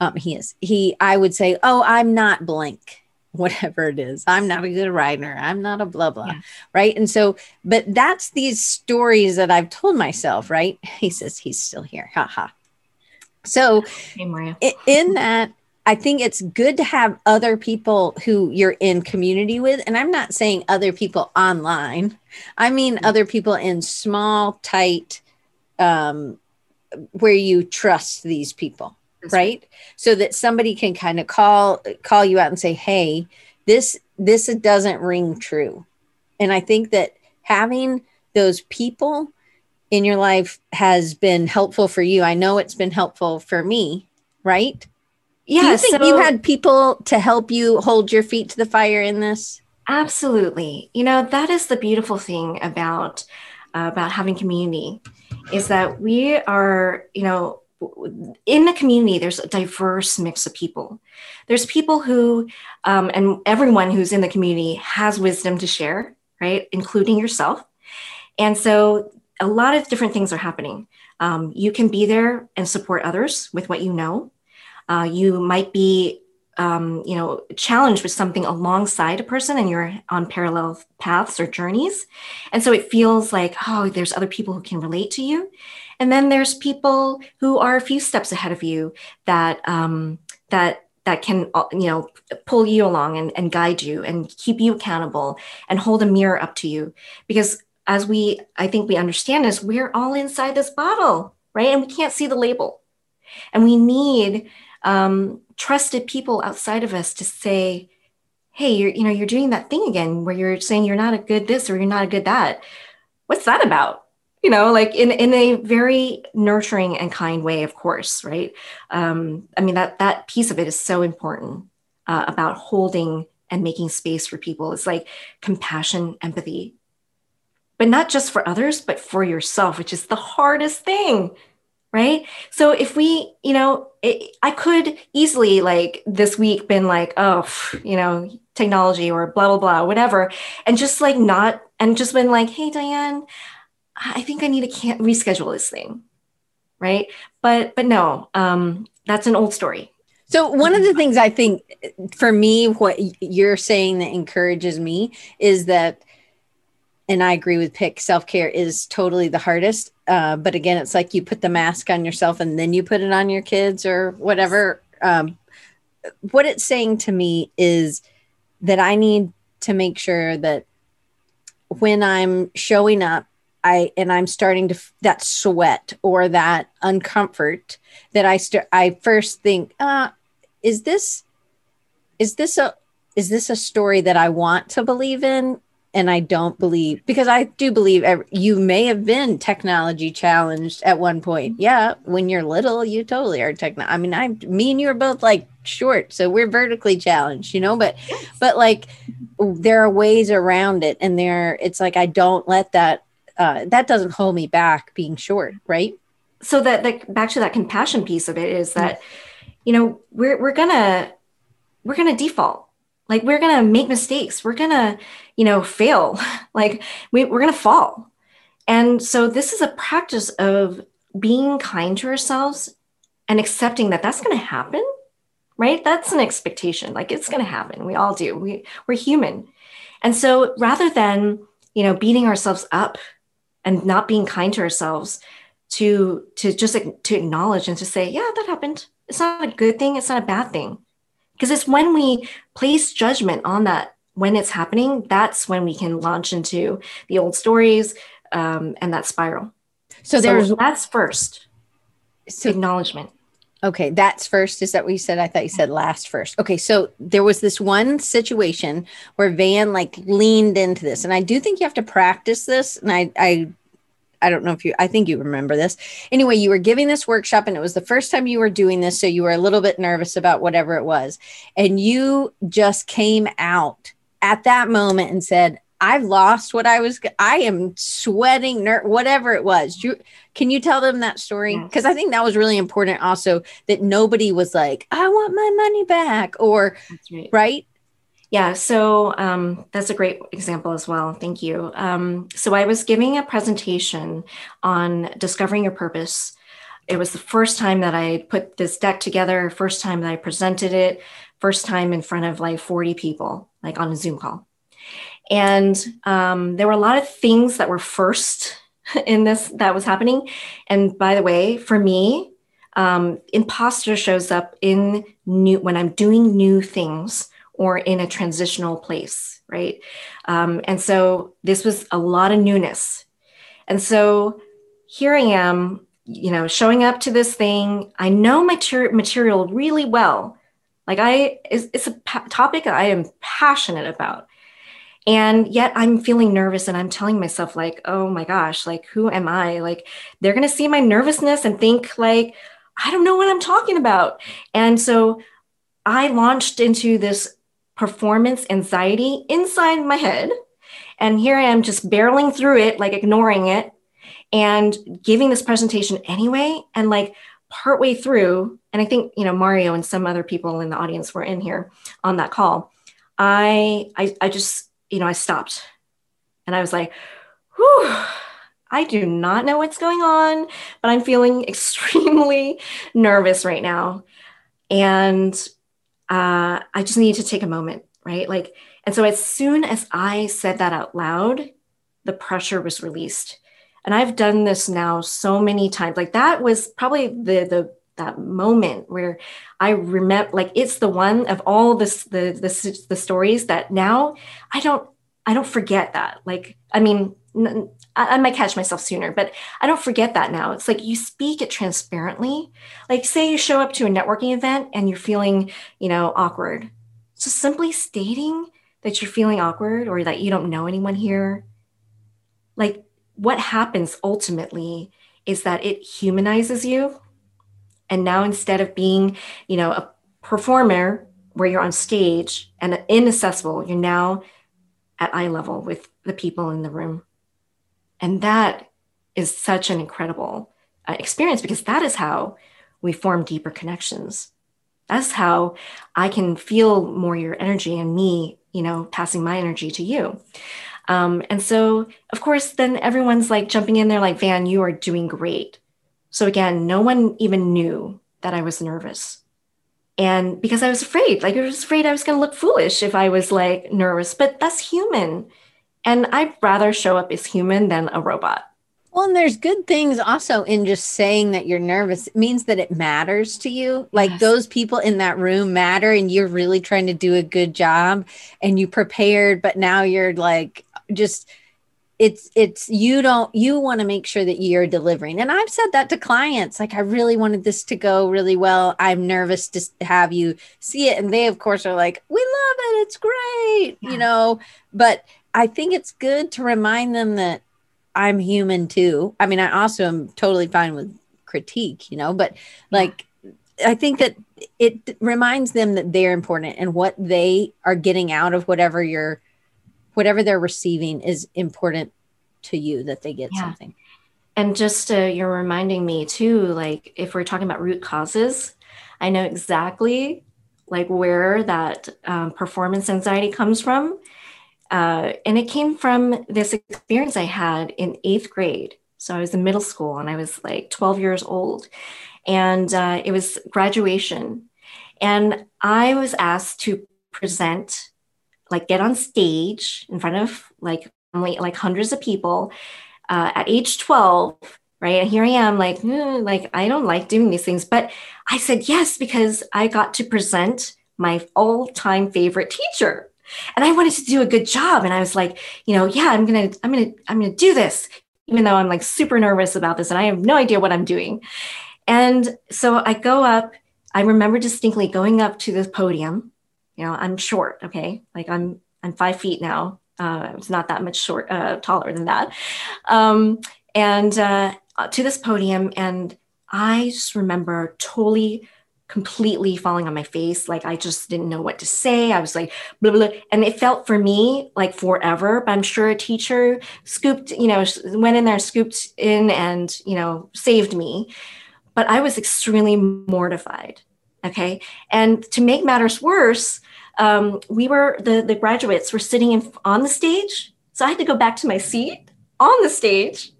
um, he is. He, I would say, oh, I'm not blank, whatever it is. I'm not a good writer. I'm not a blah blah, yeah. right? And so, but that's these stories that I've told myself, right? He says he's still here, haha. So, hey, in that, I think it's good to have other people who you're in community with. And I'm not saying other people online, I mean mm-hmm. other people in small, tight, um, where you trust these people right? right? So that somebody can kind of call call you out and say, "Hey, this this doesn't ring true." And I think that having those people in your life has been helpful for you. I know it's been helpful for me, right? Yeah. Do you think so, you had people to help you hold your feet to the fire in this? Absolutely. You know, that is the beautiful thing about uh, about having community is that we are, you know, in the community, there's a diverse mix of people. There's people who, um, and everyone who's in the community has wisdom to share, right? Including yourself. And so a lot of different things are happening. Um, you can be there and support others with what you know. Uh, you might be um, you know challenged with something alongside a person and you're on parallel paths or journeys and so it feels like oh there's other people who can relate to you and then there's people who are a few steps ahead of you that um, that that can uh, you know pull you along and, and guide you and keep you accountable and hold a mirror up to you because as we i think we understand is we're all inside this bottle right and we can't see the label and we need um, trusted people outside of us to say, hey, you're, you know, you're doing that thing again where you're saying you're not a good this or you're not a good that. What's that about? You know, like in, in a very nurturing and kind way, of course, right? Um, I mean, that that piece of it is so important uh, about holding and making space for people. It's like compassion, empathy, but not just for others, but for yourself, which is the hardest thing right? So if we you know it, i could easily like this week been like oh you know technology or blah blah blah whatever and just like not and just been like hey diane i think i need to can't reschedule this thing right? But but no um that's an old story. So one of the things i think for me what you're saying that encourages me is that and I agree with Pick. Self care is totally the hardest. Uh, but again, it's like you put the mask on yourself and then you put it on your kids or whatever. Um, what it's saying to me is that I need to make sure that when I'm showing up, I and I'm starting to that sweat or that uncomfort that I start. I first think, uh, is this is this a is this a story that I want to believe in? And I don't believe because I do believe every, you may have been technology challenged at one point. Yeah, when you're little, you totally are techno. I mean, I, me and you are both like short, so we're vertically challenged, you know. But, but like, there are ways around it, and there, it's like I don't let that. Uh, that doesn't hold me back being short, right? So that, that back to that compassion piece of it is that, you know, we're we're gonna we're gonna default like we're going to make mistakes. We're going to, you know, fail. like we, we're going to fall. And so this is a practice of being kind to ourselves and accepting that that's going to happen, right? That's an expectation. Like it's going to happen. We all do. We, we're human. And so rather than, you know, beating ourselves up and not being kind to ourselves, to to just to acknowledge and to say, yeah, that happened. It's not a good thing. It's not a bad thing because it's when we place judgment on that when it's happening that's when we can launch into the old stories um, and that spiral. So, so there's that's first. So, acknowledgement. Okay that's first is that what you said? I thought you said last first. Okay so there was this one situation where van like leaned into this and i do think you have to practice this and i i I don't know if you, I think you remember this. Anyway, you were giving this workshop and it was the first time you were doing this. So you were a little bit nervous about whatever it was. And you just came out at that moment and said, I've lost what I was, I am sweating, ner- whatever it was. You, can you tell them that story? Because I think that was really important also that nobody was like, I want my money back or, right. right? Yeah, so um, that's a great example as well. Thank you. Um, so I was giving a presentation on discovering your purpose. It was the first time that I put this deck together, first time that I presented it, first time in front of like 40 people, like on a Zoom call. And um, there were a lot of things that were first in this that was happening. And by the way, for me, um, imposter shows up in new when I'm doing new things or in a transitional place, right? Um, and so this was a lot of newness. And so here I am, you know, showing up to this thing. I know my ter- material really well. Like I, it's, it's a pa- topic I am passionate about. And yet I'm feeling nervous and I'm telling myself, like, oh my gosh, like, who am I? Like, they're going to see my nervousness and think, like, I don't know what I'm talking about. And so I launched into this performance anxiety inside my head. And here I am just barreling through it, like ignoring it and giving this presentation anyway. And like partway through, and I think, you know, Mario and some other people in the audience were in here on that call. I, I, I just, you know, I stopped and I was like, whew, I do not know what's going on, but I'm feeling extremely nervous right now. And uh, I just needed to take a moment, right? Like, and so as soon as I said that out loud, the pressure was released. And I've done this now so many times. Like that was probably the the that moment where I remember, like it's the one of all this the the the stories that now I don't I don't forget that. Like I mean, I, might catch myself sooner, but I don't forget that now. It's like you speak it transparently. Like, say you show up to a networking event and you're feeling, you know, awkward. So simply stating that you're feeling awkward or that you don't know anyone here, like what happens ultimately is that it humanizes you. And now instead of being, you know, a performer where you're on stage and inaccessible, you're now at eye level with the people in the room. And that is such an incredible uh, experience because that is how we form deeper connections. That's how I can feel more your energy and me, you know, passing my energy to you. Um, and so, of course, then everyone's like jumping in there, like, Van, you are doing great. So, again, no one even knew that I was nervous. And because I was afraid, like, I was afraid I was going to look foolish if I was like nervous, but that's human. And I'd rather show up as human than a robot. Well, and there's good things also in just saying that you're nervous. It means that it matters to you. Like yes. those people in that room matter, and you're really trying to do a good job and you prepared, but now you're like just it's it's you don't you want to make sure that you're delivering and i've said that to clients like i really wanted this to go really well i'm nervous to have you see it and they of course are like we love it it's great yeah. you know but i think it's good to remind them that i'm human too. I mean i also am totally fine with critique you know but like i think that it reminds them that they're important and what they are getting out of whatever you're whatever they're receiving is important to you that they get yeah. something. And just uh, you're reminding me too like if we're talking about root causes i know exactly like where that um, performance anxiety comes from uh, and it came from this experience i had in eighth grade. So i was in middle school and i was like 12 years old. And uh, it was graduation. And i was asked to present like get on stage in front of like like hundreds of people uh, at age 12 right? And here i am like mm, like i don't like doing these things. But i said yes because i got to present my all-time favorite teacher and i wanted to do a good job. And i was like you know yeah i'm gonna i'm gonna i'm gonna do this even though i'm like super nervous about this and i have no idea what i'm doing. And so i go up i remember distinctly going up to the podium you know i'm short okay? Like i'm i'm five feet now. Uh, it's not that much short uh, taller than that. Um, and uh, to this podium and i just remember totally completely falling on my face. Like i just didn't know what to say. I was like blah blah and it felt for me like forever but i'm sure a teacher scooped you know went in there scooped in and you know saved me. But i was extremely mortified okay? And to make matters worse um, we were the the graduates were sitting in, on the stage, so I had to go back to my seat on the stage,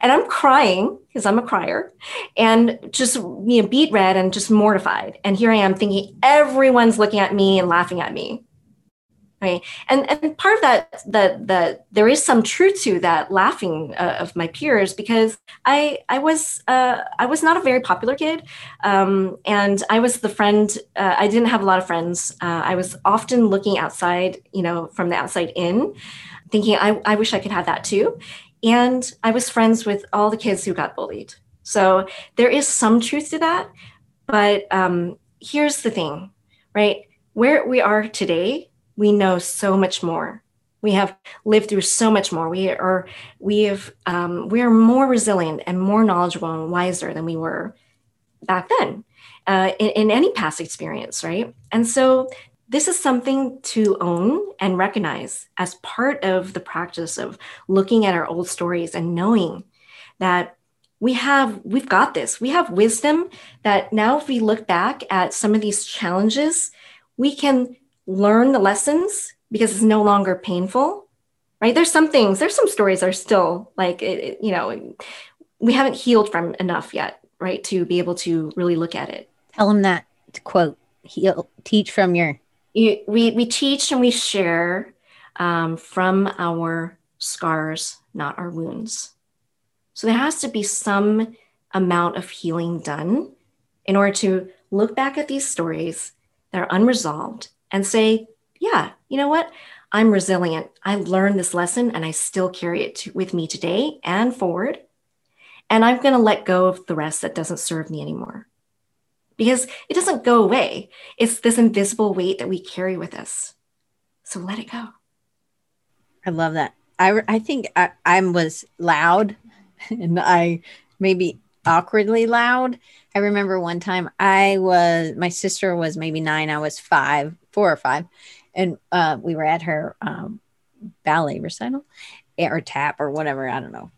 and I'm crying because I'm a crier, and just you know beat red and just mortified. And here I am thinking everyone's looking at me and laughing at me, right? And and part of that that that there is some truth to that laughing uh, of my peers because i i was uh, i was not a very popular kid um, and i was the friend uh, i didn't have a lot of friends. Uh, i was often looking outside you know from the outside in thinking i, I wish i could have that too and i was friends with all the kids who got bullied. So there is some truth to that but um, here's the thing right? Where we are today we know so much more. We have lived through so much more. We are we have um, we are more resilient and more knowledgeable and wiser than we were back then uh, in, in any past experience right? And so this is something to own and recognize as part of the practice of looking at our old stories and knowing that we have we've got this. We have wisdom that now if we look back at some of these challenges we can learn the lessons because it's no longer painful right? There's some things there's some stories are still like it, you know we haven't healed from enough yet right to be able to really look at it. Tell them that quote heal teach from your we, we teach and we share um, from our scars not our wounds so there has to be some amount of healing done in order to look back at these stories that are unresolved and say, yeah, you know what? I'm resilient. I learned this lesson and I still carry it to, with me today and forward. And I'm going to let go of the rest that doesn't serve me anymore because it doesn't go away. It's this invisible weight that we carry with us. So let it go. I love that. I, I think I, I was loud and I maybe awkwardly loud. I remember one time I was, my sister was maybe nine, I was five four or five, and uh, we were at her um, ballet recital eh, or tap or whatever. I don't know.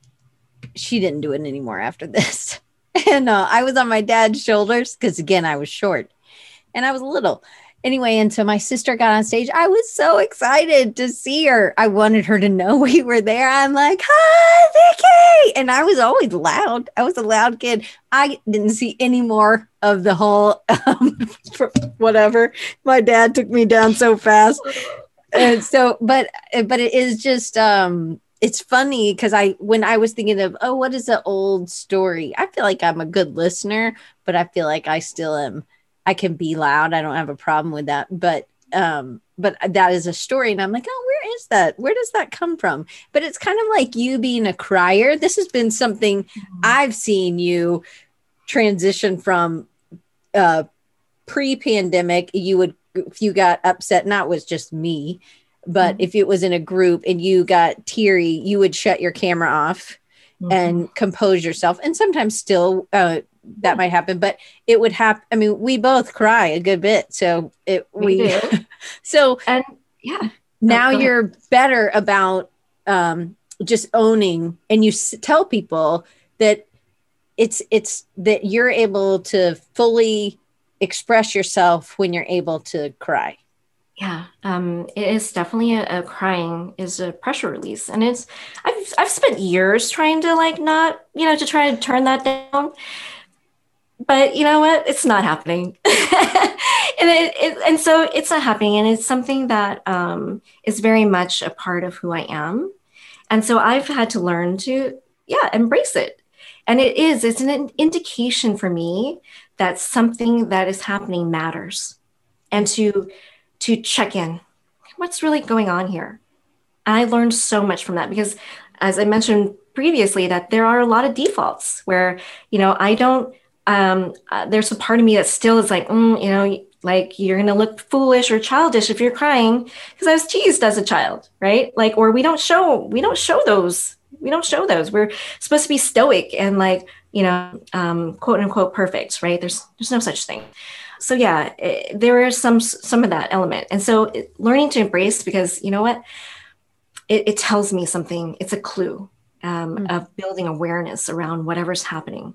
She didn't do it anymore after this. and uh, I was on my dad's shoulders because, again, I was short and I was little anyway, and so my sister got on stage. I was so excited to see her. I wanted her to know we were there. I'm like, hi, Vicky. And I was always loud. I was a loud kid. I didn't see any more of the whole um, whatever. My dad took me down so fast. And so, but but it is just um it's funny because I when I was thinking of oh what is an old story? I feel like I'm a good listener but I feel like I still am I can be loud I don't have a problem with that but um but that is a story and I'm like oh where is that? Where does that come from? But it's kind of like you being a crier. This has been something mm-hmm. I've seen you transition from uh pre-pandemic you would if you got upset not was just me but mm-hmm. if it was in a group and you got teary, you would shut your camera off mm-hmm. and compose yourself. And sometimes still uh, that might happen, but it would happen. I mean, we both cry a good bit. So it, we, we so, and yeah, now oh, you're better about um, just owning and you s- tell people that it's, it's that you're able to fully express yourself when you're able to cry. Yeah, um, it is definitely a, a, crying is a pressure release, and it's I've I've spent years trying to like not you know to try to turn that down, but you know what, it's not happening, and it, it, and so it's not happening, and it's something that um, is very much a part of who I am, and so I've had to learn to yeah embrace it, and it is it's an indication for me that something that is happening matters, and to to check in. What's really going on here? I learned so much from that because, as I mentioned previously, that there are a lot of defaults where, you know, I don't, um, uh, there's a part of me that still is like, mm, you know, like you're going to look foolish or childish if you're crying because I was teased as a child, right? Like, or we don't show, we don't show those, we don't show those. We're supposed to be stoic and like, you know, um, quote unquote perfect, right? There's, there's no such thing so yeah it, there is some some of that element. And so it, learning to embrace because you know what? It, it tells me something. It's a clue um, mm-hmm. of building awareness around whatever's happening.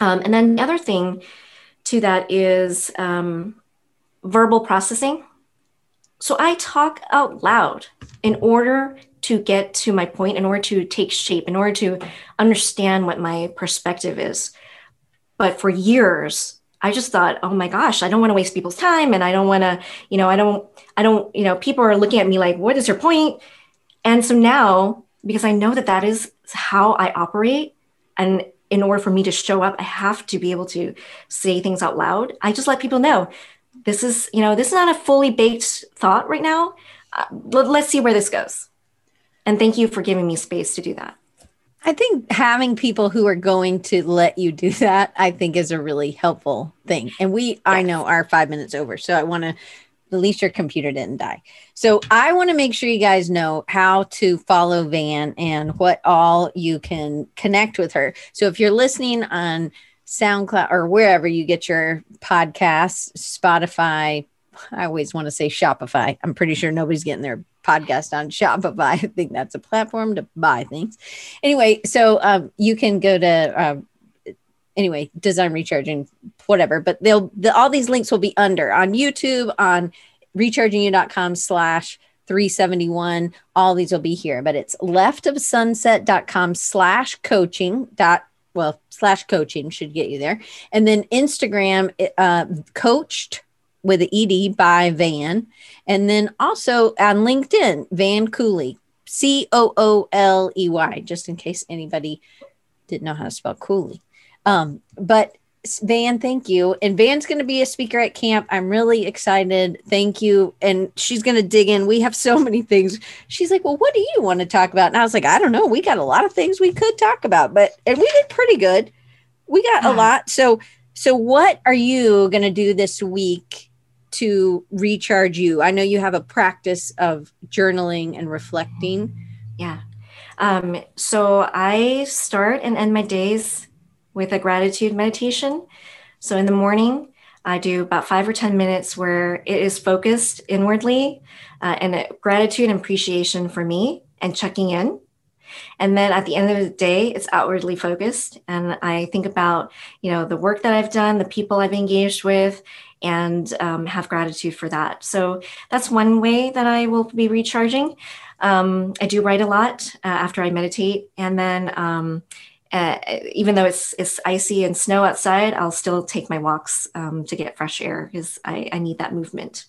Um, and then the other thing to that is um, verbal processing. So i talk out loud in order to get to my point in order to take shape in order to understand what my perspective is. But for years I just thought, oh my gosh, I don't want to waste people's time. And I don't want to, you know, I don't, I don't, you know, people are looking at me like, what is your point? And so now, because I know that that is how I operate, and in order for me to show up, I have to be able to say things out loud. I just let people know this is, you know, this is not a fully baked thought right now. Uh, let, let's see where this goes. And thank you for giving me space to do that. I think having people who are going to let you do that, I think is a really helpful thing. And we, yes. I know, are five minutes over. So I want to, at least your computer didn't die. So I want to make sure you guys know how to follow Van and what all you can connect with her. So if you're listening on SoundCloud or wherever you get your podcasts, Spotify, I always want to say Shopify. I'm pretty sure nobody's getting their podcast on Shopify. I think that's a platform to buy things. Anyway, so um, you can go to um, anyway design recharging whatever, but they'll the, all these links will be under on YouTube on rechargingyou.com slash 371 all these will be here but it's leftofsunset.com slash coaching dot well slash coaching should get you there and then instagram uh, coached with the ed by van and then also on LinkedIn, Van Cooley, C O O L E Y, just in case anybody didn't know how to spell Cooley. Um, but Van, thank you. And Van's going to be a speaker at camp. I'm really excited. Thank you. And she's going to dig in. We have so many things. She's like, Well, what do you want to talk about? And I was like, I don't know. We got a lot of things we could talk about, but, and we did pretty good. We got a lot. So, so what are you going to do this week to recharge you? I know you have a practice of journaling and reflecting. Yeah. Um, so I start and end my days with a gratitude meditation. So in the morning, I do about five or 10 minutes where it is focused inwardly uh, and gratitude and appreciation for me and checking in. And then at the end of the day, it's outwardly focused. And I think about, you know, the work that I've done, the people I've engaged with, and um, have gratitude for that. So that's one way that I will be recharging. Um, I do write a lot uh, after I meditate, and then um, uh, even though it's it's icy and snow outside, I'll still take my walks um, to get fresh air because I, I need that movement.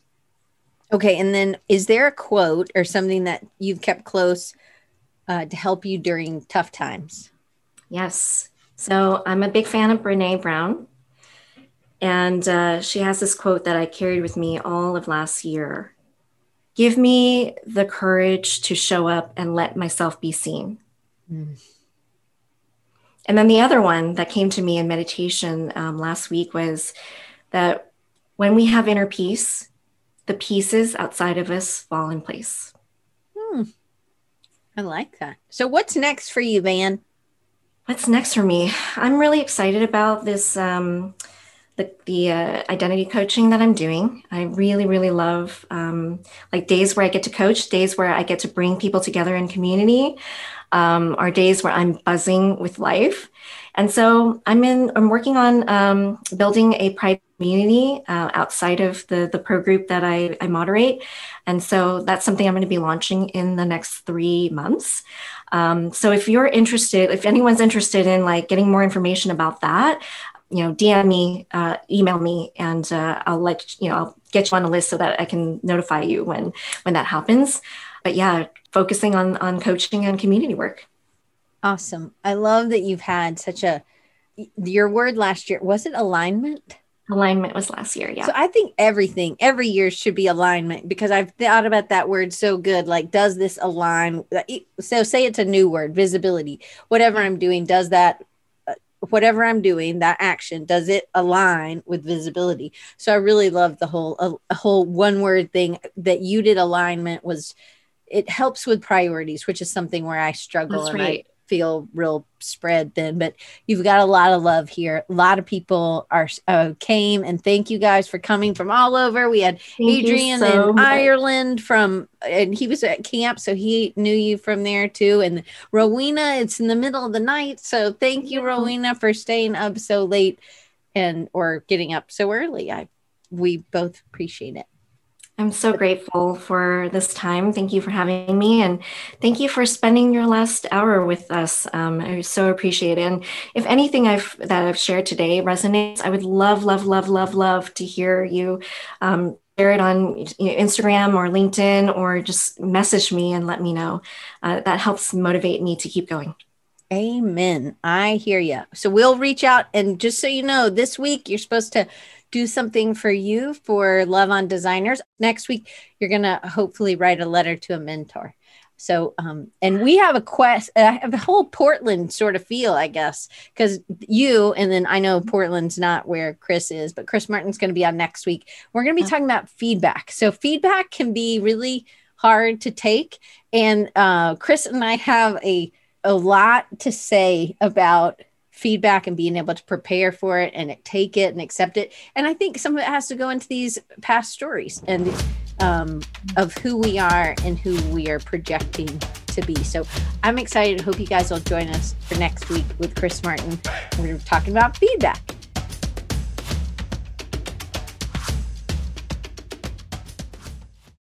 Okay, and then is there a quote or something that you've kept close uh, to help you during tough times. Yes. So I'm a big fan of Brene Brown. And uh, she has this quote that I carried with me all of last year Give me the courage to show up and let myself be seen. Mm. And then the other one that came to me in meditation um, last week was that when we have inner peace, the pieces outside of us fall in place. Hmm. I like that. So, what's next for you, Van? What's next for me? I'm really excited about this. Um, the, the uh, identity coaching that I'm doing. I really, really love um, like days where I get to coach, days where I get to bring people together in community, um, are days where I'm buzzing with life. And so I'm in, I'm working on um, building a private community uh, outside of the, the pro group that I, I moderate. And so that's something I'm going to be launching in the next three months. Um, so if you're interested, if anyone's interested in like getting more information about that, you know, DM me, uh, email me, and uh, I'll let you know, I'll get you on a list so that I can notify you when when that happens. But yeah, focusing on on coaching and community work. Awesome. I love that you've had such a your word last year was it alignment? Alignment was last year, yeah. So I think everything every year should be alignment because I've thought about that word so good. Like, does this align? So, say it's a new word, visibility. Whatever I'm doing, does that whatever I'm doing, that action, does it align with visibility? So I really love the whole a, a whole one word thing that you did alignment was it helps with priorities, which is something where I struggle That's and right. I feel real spread thin but you've got a lot of love here. A lot of people are uh, came and thank you guys for coming from all over. We had thank adrian so in much. ireland from and he was at camp so he knew you from there too. And rowena it's in the middle of the night so thank you rowena for staying up so late and or getting up so early. I we both appreciate it I'm so grateful for this time. Thank you for having me, and thank you for spending your last hour with us. Um, I so appreciate it. And if anything I've that I've shared today resonates, I would love, love, love, love, love to hear you um, share it on Instagram or LinkedIn, or just message me and let me know. Uh, that helps motivate me to keep going. Amen. I hear you. So we'll reach out, and just so you know, this week you're supposed to do something for you for Love on Designers. Next week, you're going to hopefully write a letter to a mentor. So, um, and we have a quest, I have a whole Portland sort of feel, I guess, because you, and then I know Portland's not where Chris is, but Chris Martin's going to be on next week. We're going to be talking about feedback. So, feedback can be really hard to take. And uh, Chris and I have a, a lot to say about feedback and being able to prepare for it and take it and accept it. And I think some of it has to go into these past stories and um, of who we are and who we are projecting to be. So I'm excited. Hope you guys will join us for next week with Chris Martin. We're talking about feedback.